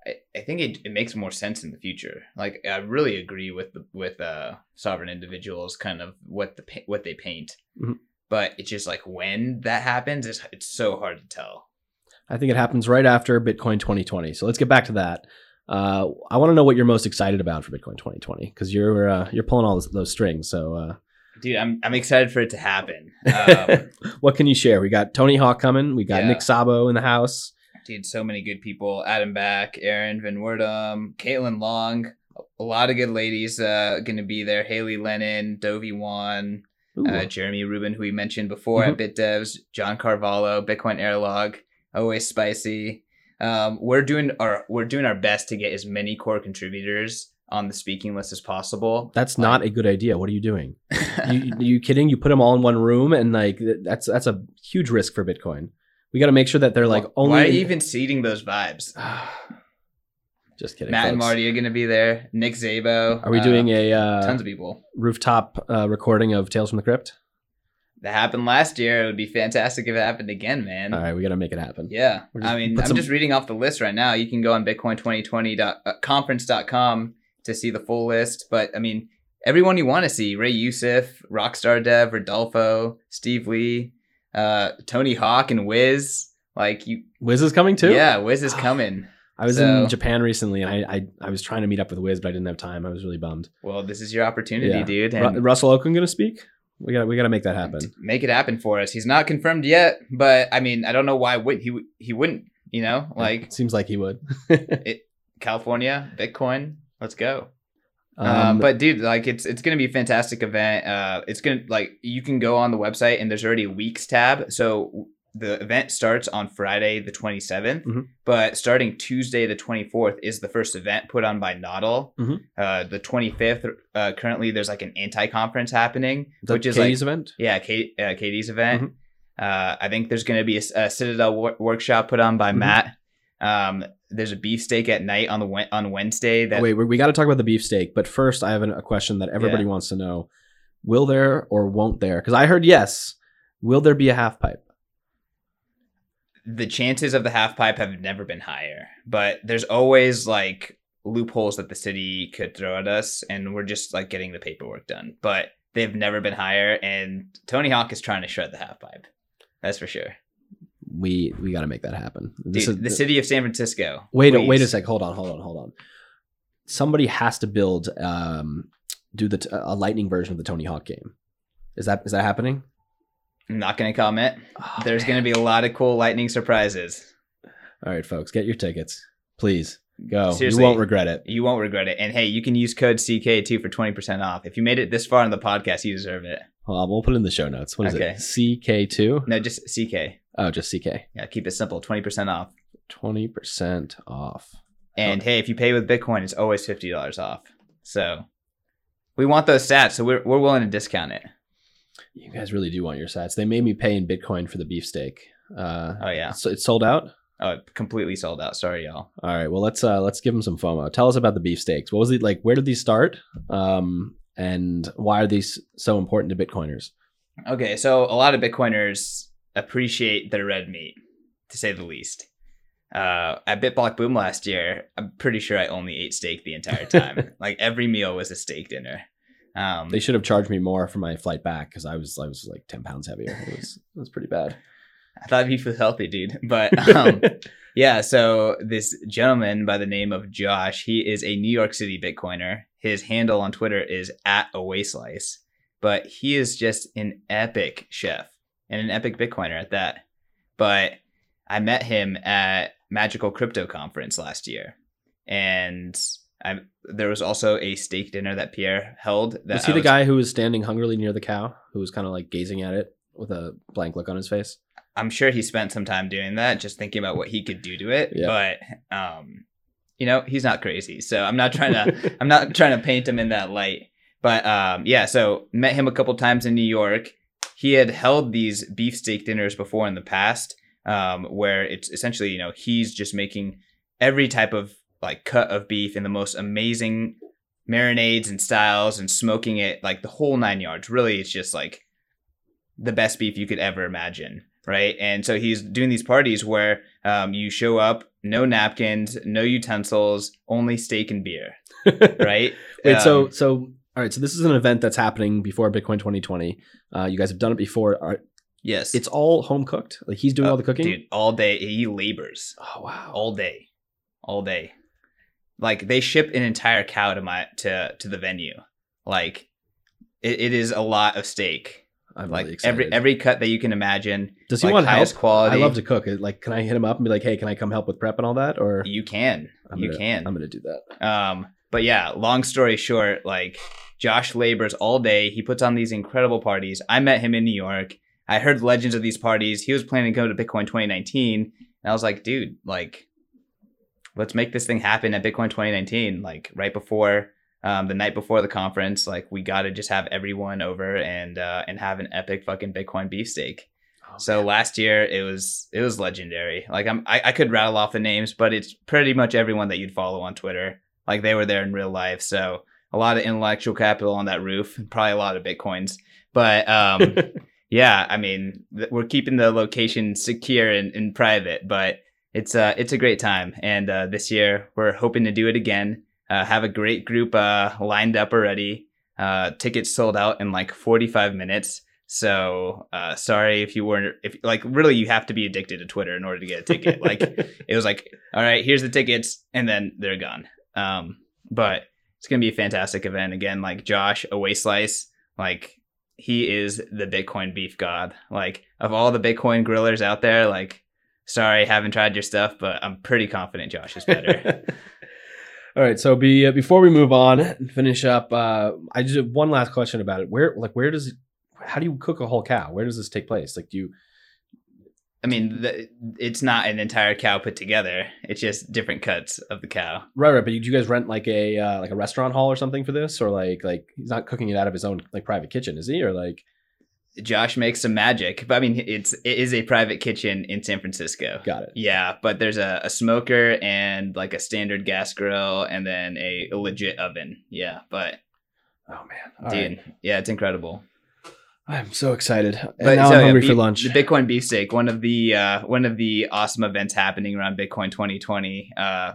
I, I think it, it makes more sense in the future. Like I really agree with the with uh sovereign individuals kind of what the what they paint. Mhm. But it's just like when that happens it's it's so hard to tell. I think it happens right after Bitcoin 2020. So let's get back to that. Uh, I want to know what you're most excited about for Bitcoin 2020 because you're uh, you're pulling all those, those strings. So uh, Dude, I'm I'm excited for it to happen. Um, what can you share? We got Tony Hawk coming. We got Yeah. Nick Szabo in the house. dude, so many good people. Adam Back, Aaron van Wirdum, Caitlin Long, a lot of good ladies uh, going to be there. Hailey Lennon, Dovey Wan, uh, Jeremy Rubin, who we mentioned before at BitDevs, John Carvalho, BitcoinErrorLog, always spicy. Um, we're doing our we're doing our best to get as many core contributors on the speaking list as possible. that's not a good idea. What are you doing? you, you kidding? You put them all in one room, and like that's that's a huge risk for Bitcoin. We got to make sure that they're like only. Why are you even seeding those vibes? Just kidding. Matt and. Marty are going to be there. Nick Szabo. Are we uh, doing a uh, tons of people? rooftop uh, recording of Tales from the Crypt? That happened last year. It would be fantastic if it happened again, man. All right, we got to make it happen. Yeah. I mean, I'm some- just reading off the list right now. You can go on bitcoin2020.conference.com to see the full list. But I mean, everyone you want to see Ray Youssef, Rockstar Dev, Rodolfo, Steve Lee, uh, Tony Hawk, and Wiz. Like, you, Wiz is coming too. yeah, Wiz is coming. I was So- in Japan recently, and I, I I was trying to meet up with Wiz, but I didn't have time. I was really bummed. Well, this is your opportunity, Yeah. dude. Ru- And Russell Okung gonna speak? We got to we got to make that happen. make it happen for us. He's not confirmed yet, but I mean, I don't know why would he he wouldn't. You know, like It seems like he would. California, Bitcoin, let's go. um, um, but dude, like it's it's gonna be a fantastic event. Uh, it's gonna like you can go on the website and there's already a weeks tab. So the event starts on Friday the 27th, Mhm. but starting Tuesday the 24th is the first event put on by Noddle. Mhm. Uh, the 25th, uh, currently there's like an anti-conference happening, the which is like event. yeah, Kate, uh, Katie's event. Mhm. Uh, I think there's going to be a, a Citadel wor- workshop put on by Mhm. Matt. Um, there's a beefsteak at night on the on Wednesday. That Oh, wait, we, we got to talk about the beefsteak, but first, I have an, a question that everybody Yeah. wants to know: Will there or won't there? Because I heard yes. Will there be a half pipe? the chances of the half pipe have never been higher, but there's always like loopholes that the city could throw at us, and we're just like getting the paperwork done. But they've never been higher, and Tony Hawk is trying to shred the half pipe. That's for sure. We we got to make that happen. This Dude, the city of San Francisco. Wait, a- wait a sec. Hold on, hold on, hold on. Somebody has to build, um, do the t- a lightning version of the Tony Hawk game. Is that is that happening? I'm not going to comment. Oh, There's going to be a lot of cool lightning surprises. All right, folks, get your tickets, please. Go. Seriously. You won't regret it. You won't regret it. And hey, you can use code CK2 for 20% off. If you made it this far in the podcast, you deserve it. Well, we'll put it in the show notes. What is Okay. it? CK two? No, just CK. Oh, just CK. Yeah, keep it simple. 20% off. Twenty percent off. And hey, if you pay with Bitcoin, it's always $50 off. So we want those stats, so we're, we're willing to discount it. You guys really do want your stats. They made me pay in Bitcoin for the beefsteak. Uh, Oh, yeah. so it's sold out. Oh, it completely sold out. Sorry, y'all. All right. Well, let's uh let's give them some FOMO. Tell us about the beefsteaks. What was it like? Where did these start? Um, and why are these so important to Bitcoiners? Okay, so a lot of Bitcoiners appreciate their red meat, to say the least. Uh, at BitBlock Boom last year, I'm pretty sure I only ate steak the entire time. like every meal was a steak dinner. Um, They should have charged me more for my flight back because I was I was like ten pounds heavier. It was it was pretty bad. I thought beef was healthy, dude. But um, yeah, so this gentleman by the name of Josh, he is a New York City Bitcoiner. His handle on Twitter is at away slice, but he is just an epic chef and an epic Bitcoiner at that. But I met him at Magical Crypto Conference last year, and I, there was also a steak dinner that Pierre held. That was he I the guy who was standing hungrily near the cow, who was kind of like gazing at it with a blank look on his face? I'm sure he spent some time doing that, just thinking about what he could do to it. Yeah. But um, you know, he's not crazy, so I'm not trying to I'm not trying to paint him in that light. But um, yeah, so met him a couple times in New York. He had held these beefsteak dinners before in the past, um, where it's essentially you know he's just making every type of like cut of beef in the most amazing marinades and styles and smoking it like the whole nine yards. Really, it's just like the best beef you could ever imagine, right? And so he's doing these parties where um, you show up, no napkins, no utensils, only steak and beer, right? Wait, so Um, so all right, so this is an event that's happening before Bitcoin 2020. Uh, you guys have done it before. Are, yes, it's all home cooked. Like he's doing Uh, all the cooking. dude, all day. He labors Oh wow. all day, all day. Like they ship an entire cow to my to to the venue. Like it, it is a lot of steak. I'm Like really every every cut that you can imagine. Does he like, want highest help? quality. I love to cook. Like, can I hit him up and be like, "Hey, can I come help with prep and all that?" Or You can. I'm you gonna- can. I'm gonna do that. Um, but yeah, long story short, like Josh labors all day. He puts on these incredible parties. I met him in New York. I heard legends of these parties. He was planning to go to Bitcoin 2019, and I was like, dude, like, let's make this thing happen at Bitcoin 2019, like right before. Um, the night before the conference, like we got to just have everyone over and uh, and have an epic fucking Bitcoin beefsteak. Oh, So last year it was it was legendary. Like I'm I, I could rattle off the names, but it's pretty much everyone that you'd follow on Twitter. Like they were there in real life. So a lot of intellectual capital on that roof, and probably a lot of bitcoins. But um, yeah, I mean th- we're keeping the location secure and, and private, but it's uh it's a great time. And uh, this year we're hoping to do it again. Uh, have a great group uh, lined up already. Uh, tickets sold out in like 45 minutes. So uh, sorry if you weren't if like really you have to be addicted to Twitter in order to get a ticket. like it was like, all right, here's the tickets, and then they're gone. Um, but it's gonna be a fantastic event again. Like Josh Away Slice, like he is the Bitcoin beef god. Like of all the Bitcoin grillers out there, like sorry, haven't tried your stuff, but I'm pretty confident Josh is better. All right. So be uh, before we move on and finish up, uh, I just have one last question about it. Where like where does how do you cook a whole cow? Where does this take place? Like do you I mean, the, it's not an entire cow put together. It's just different cuts of the cow. right right? But do you guys rent like a uh, like a restaurant hall or something for this, or like like he's not cooking it out of his own like private kitchen, is he? Or like Josh makes some magic, but I mean, it's it is a private kitchen in San Francisco. got it? Yeah, but there's a, a smoker and like a standard gas grill, and then a, a legit oven. Yeah, but Oh man, All dude, right. yeah, it's incredible. I'm so excited. And But now so, I'm yeah, hungry for lunch. The Bitcoin beefsteak, one of the uh, one of the awesome events happening around Bitcoin 2020. Uh,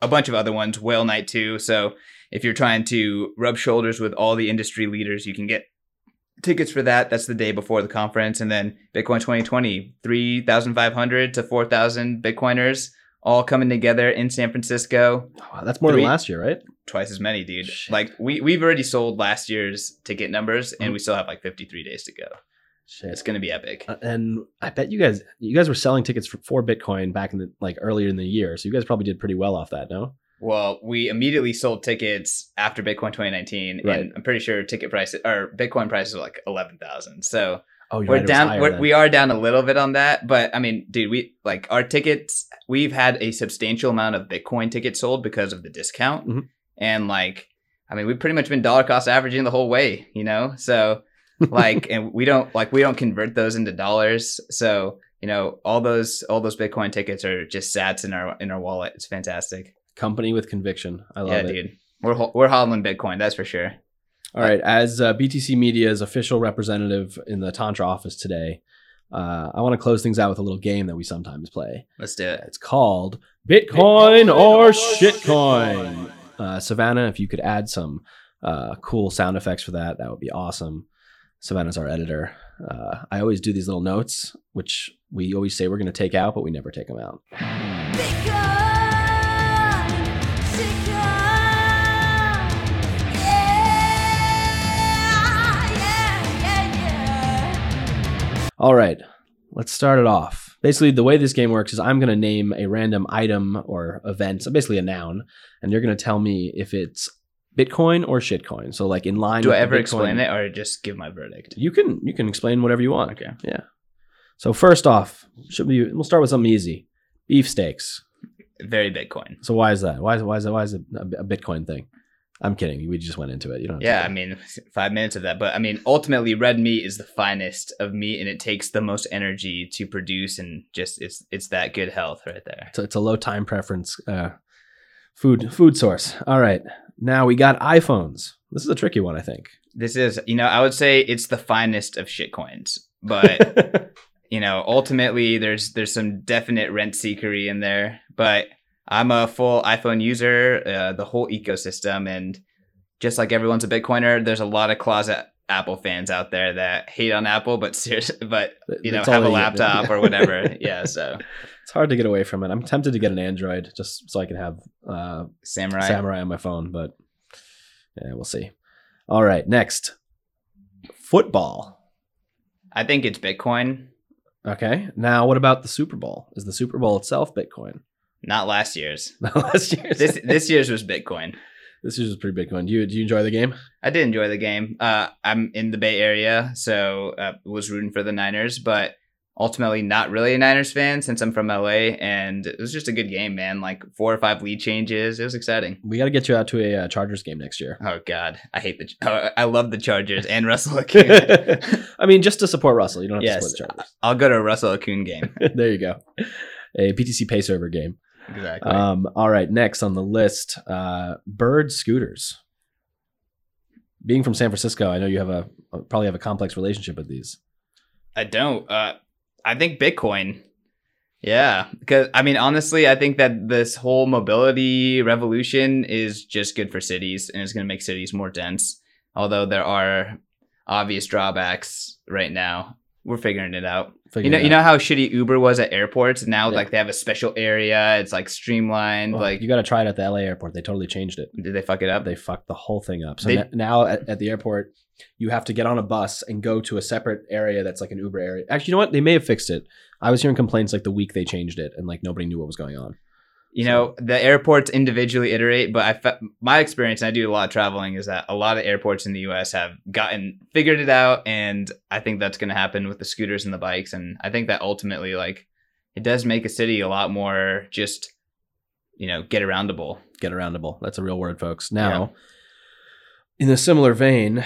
a bunch of other ones, Whale Night too. So if you're trying to rub shoulders with all the industry leaders, you can get tickets for that. That's the day before the conference, and then Bitcoin 2020, 3,500 to 4,000 Bitcoiners all coming together in San Francisco. Wow, that's more Three- than last year, right? Twice as many, dude. Shit. Like we we've already sold last year's ticket numbers, and Mhm. we still have like 53 days to go. Shit. It's gonna be epic. Uh, and I bet you guys you guys were selling tickets for, for Bitcoin back in the like earlier in the year, so you guys probably did pretty well off that, no? Well, we immediately sold tickets after Bitcoin 2019, Right. and I'm pretty sure ticket prices or Bitcoin prices are like 11,000. So Oh, we're right, down. We're, we are down a little bit on that, but I mean, dude, we like our tickets. We've had a substantial amount of Bitcoin tickets sold because of the discount, Mhm. And like, I mean, we've pretty much been dollar cost averaging the whole way, you know. So like, and we don't like we don't convert those into dollars. So you know, all those all those Bitcoin tickets are just sats in our in our wallet. It's fantastic. company with conviction. I love it. yeah, it. dude. We're we're hodling Bitcoin, that's for sure. All right, as uh, BTC Media's official representative in the Tantra office today, uh, I want to close things out with a little game that we sometimes play. Let's do it. It's called Bitcoin or Shitcoin. Uh, Savannah, if you could add some uh, cool sound effects for that, that would be awesome. Savannah's our editor. Uh, I always do these little notes, which we always say we're going to take out, but we never take them out. All right, let's start it off. Basically, the way this game works is I'm going to name a random item or event, so basically a noun, and you're going to tell me if it's Bitcoin or shitcoin. So, like in line. Do I ever Bitcoin- explain it or just give my verdict? You can you can explain whatever you want. Okay. Yeah. So first off, should we? We'll start with something easy. Beef steaks. Very Bitcoin. So why is that? Why is why is it why is it a Bitcoin thing? I'm kidding. We just went into it. You don't. Yeah, I mean, five minutes of that, but I mean, ultimately, red meat is the finest of meat, and it takes the most energy to produce, and just it's it's that good health right there. A, it's a low time preference uh, food food source. All right, now we got iPhones. This is a tricky one, I think. This is, you know, I would say it's the finest of shit coins, but you know, ultimately, there's there's some definite rent seekery in there, but I'm a full iPhone user, uh, the whole ecosystem, and just like everyone's a Bitcoiner, there's a lot of closet Apple fans out there that hate on Apple, but seriously, but you know, have a laptop or whatever. yeah, so it's hard to get away from it. I'm tempted to get an Android just so I can have uh, Samourai Samourai on my phone, but yeah, we'll see. All right, next football. I think it's Bitcoin. Okay, now what about the Super Bowl? Is the Super Bowl itself Bitcoin? Not last year's. Not last year's. this this year's was Bitcoin. This year's was pretty Bitcoin. Do you do you enjoy the game? I did enjoy the game. Uh, I'm in the Bay Area, so uh, was rooting for the Niners, but ultimately not really a Niners fan since I'm from LA, and it was just a good game, man. Like four or five lead changes. It was exciting. We got to get you out to a uh, Chargers game next year. Oh God, I hate the. Oh, I love the Chargers and Russell Okung. I mean, just to support Russell, you don't have yes, to support the Chargers. I'll go to a Russell Okung game. there you go, a BTCPay Server game. Exactly. Um, all right, next on the list, uh, Bird scooters. Being from San Francisco, I know you have a probably have a complex relationship with these. I don't. Uh, I think Bitcoin. Yeah, because I mean, honestly, I think that this whole mobility revolution is just good for cities and it's going to make cities more dense. Although there are obvious drawbacks right now, we're figuring it out you know, you know how shitty Uber was at airports. Now, yeah. like they have a special area. It's like streamlined. Like you got to try it at the LA airport. They totally changed it. Did they fuck it up? They fucked the whole thing up. So they, now at, at, the airport, you have to get on a bus and go to a separate area that's like an Uber area. Actually, you know what? They may have fixed it. I was hearing complaints like the week they changed it, and like nobody knew what was going on. You know, the airports individually iterate, but I fe- my experience, and I do a lot of traveling, is that a lot of airports in the U.S. have gotten figured it out, and I think that's going to happen with the scooters and the bikes, and I think that ultimately, like, it does make a city a lot more just, you know, get aroundable. Get aroundable. That's a real word, folks. Now, yeah. in a similar vein,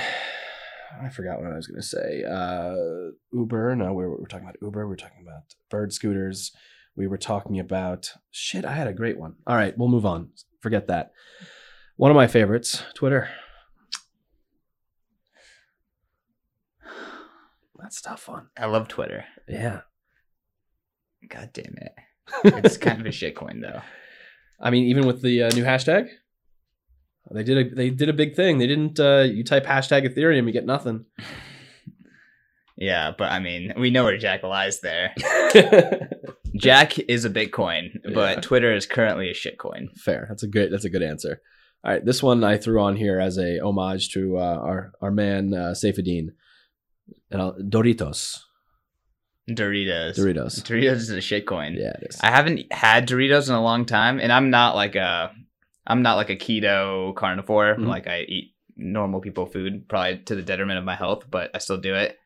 I forgot what I was going to say. Uh, Uber. No, we are we talking about Uber. We we're talking about bird scooters we were talking about shit. I had a great one. All right, we'll move on. Forget that. One of my favorites, Twitter. That's tough one. I love Twitter. Yeah. God damn it. It's kind of a shitcoin though. I mean, even with the uh, new hashtag, they did a they did a big thing. They didn't. Uh, you type hashtag Ethereum, you get nothing. Yeah, but I mean, we know where Jack lies there. Jack is a Bitcoin, but yeah. Twitter is currently a shitcoin. Fair. That's a good. That's a good answer. All right, this one I threw on here as a homage to uh, our our man uh, Saifedean. Uh, Doritos. Doritos. Doritos. Doritos is a shitcoin. Yeah, it is. I haven't had Doritos in a long time, and I'm not like a I'm not like a keto carnivore. Mm-hmm. Like I eat normal people food, probably to the detriment of my health, but I still do it.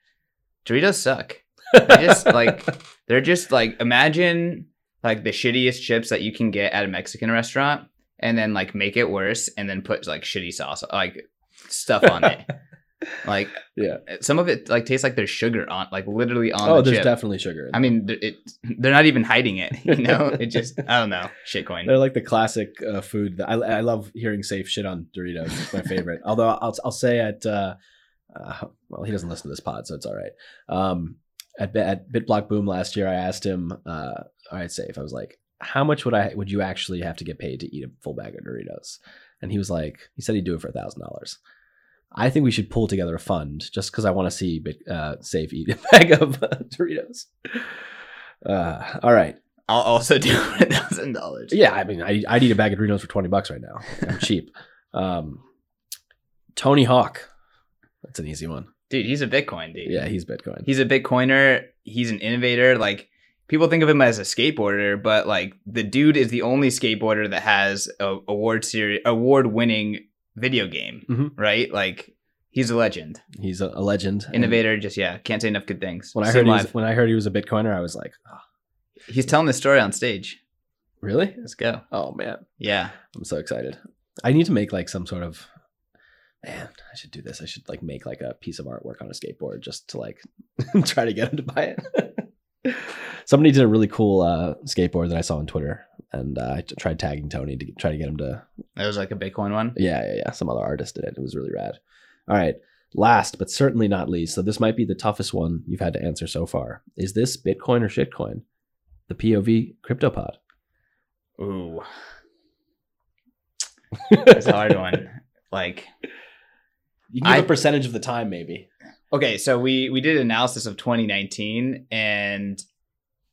Doritos suck. They just like they're just like imagine like the shittiest chips that you can get at a Mexican restaurant and then like make it worse and then put like shitty sauce like stuff on it. like yeah, some of it like tastes like there's sugar on like literally on. Oh, the there's chip. definitely sugar. I mean, it they're not even hiding it. You know, it just I don't know shitcoin. They're like the classic uh, food. That I I love hearing safe shit on Doritos. It's my favorite. Although I'll I'll say at uh, uh, well he doesn't listen to this pod, so it's all right. Um, at at BitBlock Boom last year, I asked him, uh, all right, safe. I was like, how much would I would you actually have to get paid to eat a full bag of Doritos? And he was like, he said he'd do it for a thousand dollars. I think we should pull together a fund just because I want to see Bit, uh, Safe eat a bag of uh, Doritos. Uh, all right. I'll also do a thousand dollars. Yeah, I mean, I I'd eat a bag of Doritos for twenty bucks right now. I'm cheap. Um, Tony Hawk. That's an easy one. Dude, he's a Bitcoin dude. Yeah, he's Bitcoin. He's a Bitcoiner. He's an innovator. Like people think of him as a skateboarder, but like the dude is the only skateboarder that has a award series award winning video game, mm-hmm. right? Like He's a legend, He's a, a legend. Innovator. Just yeah, can't say enough good things. When I heard he was, when I heard he was a Bitcoiner, I was like, oh, he's telling the story on stage. really? Let's go. Oh man, Yeah, I'm so excited. I need to make like some sort of man. I should do this. I should like make like a piece of artwork on a skateboard just to like try to get him to buy it. Somebody did a really cool uh, skateboard that I saw on Twitter, and uh, I tried tagging Tony to get, try to get him to. It was like a Bitcoin one. Yeah, yeah, yeah. Some other artist did it. It was really rad. All right. Last but certainly not least, so this might be the toughest one you've had to answer so far. Is this Bitcoin or shitcoin? The POV CryptoPod. Ooh, that's a hard one. Like, You can give I- a percentage of the time, maybe. okay, so we we did analysis of 2019, and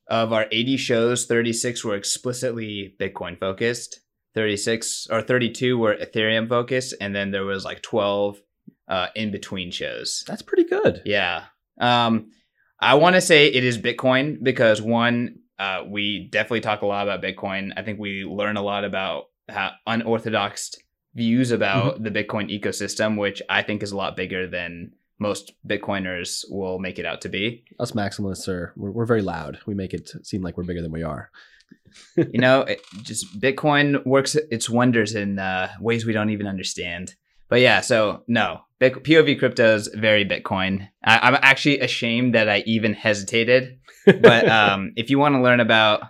of our 80 shows, 36 were explicitly Bitcoin focused. 36 or 32 were Ethereum focused, and then there was like 12 uh, in between shows. That's pretty good. Yeah. Um, I want to say it is Bitcoin because one, uh, we definitely talk a lot about Bitcoin. I think we learn a lot about how unorthodox views about the Bitcoin ecosystem, which I think is a lot bigger than most Bitcoiners will make it out to be. Us maximalists are we're, we're very loud. We make it seem like we're bigger than we are. you know, it, just Bitcoin works its wonders in uh, ways we don't even understand. But yeah, so no, Bit- POV crypto is very Bitcoin. I, I'm actually ashamed that I even hesitated. But um, if you want to learn about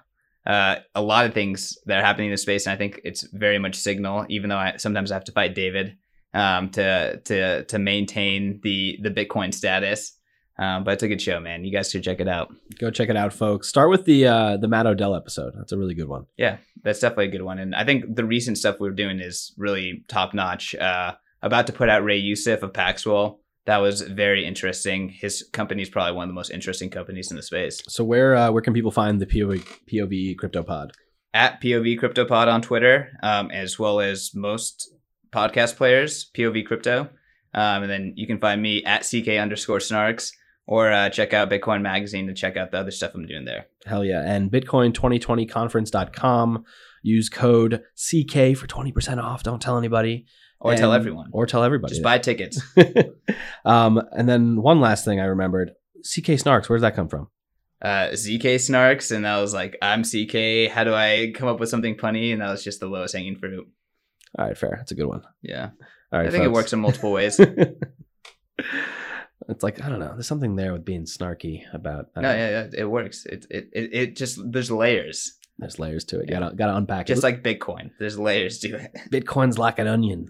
uh, a lot of things that are happening in the space, and I think it's very much signal, even though I sometimes I have to fight David um, to to to maintain the the Bitcoin status. Um, but it's a good show, man. You guys should check it out. Go check it out, folks. Start with the uh, the Matt Odell episode. That's a really good one. Yeah, that's definitely a good one. And I think the recent stuff we're doing is really top notch. Uh, about to put out Ray Youssef of Paxful. That was very interesting. His company is probably one of the most interesting companies in the space. So where uh, where can people find the POV POV CryptoPod? At POV CryptoPod on Twitter, um, as well as most podcast players, POV Crypto. Um, and then you can find me at CK underscore snarks or uh, check out Bitcoin Magazine to check out the other stuff I'm doing there. Hell yeah. And Bitcoin2020conference.com. Use code CK for 20% off. Don't tell anybody. Or tell everyone. Or tell everybody. Just buy tickets. um, and then one last thing I remembered CK Snarks. Where does that come from? uh, ZK Snarks, and I was like, I'm CK. How do I come up with something funny? And that was just the lowest hanging fruit. All right, fair. That's a good one. Yeah, All right, I think it works in multiple ways. it's like I don't know. There's something there with being snarky about. No, yeah, yeah, it works. It, it it it just there's layers, There's layers to it. You gotta gotta unpack just it. Just like Bitcoin. There's layers to it. Bitcoin's like an onion.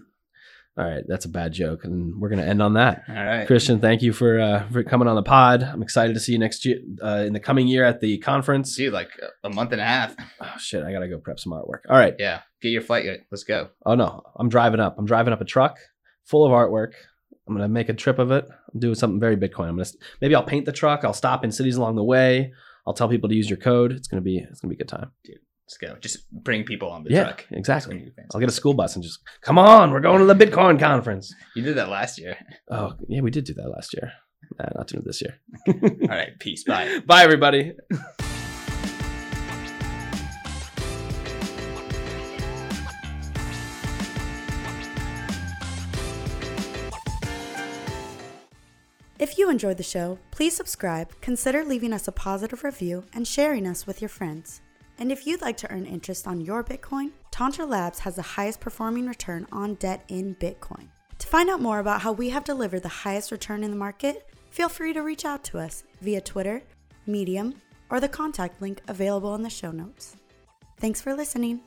All right, that's a bad joke, and we're gonna end on that. All right, Christian, thank you for uh, for coming on the pod. I'm excited to see you next year uh, in the coming year at the conference. dude, like a month and a half. Oh shit, I gotta go prep some artwork. All right. Yeah, get your flight. Let's go. Oh no, I'm driving up. I'm driving up a truck full of artwork. I'm gonna make a trip of it. I'm doing something very Bitcoin. I'm gonna maybe I'll paint the truck. I'll stop in cities along the way. I'll tell people to use your code. It's gonna be it's gonna be a good time. Let's go. Just bring people on the yeah, truck. It's exactly. gonna be fantastic. I'll get a school bus and just come on. We're going to the Bitcoin conference. You did that last year. Oh yeah, we did do that last year. Nah, not doing it this year. All right, peace. Bye. Bye everybody. If you enjoyed the show, please subscribe, consider leaving us a positive review, and sharing us with your friends. And if you'd like to earn interest on your Bitcoin, Tantra Labs has the highest performing return on debt in Bitcoin. To find out more about how we have delivered the highest return in the market, feel free to reach out to us via Twitter, Medium, or the contact link available in the show notes. Thanks for listening.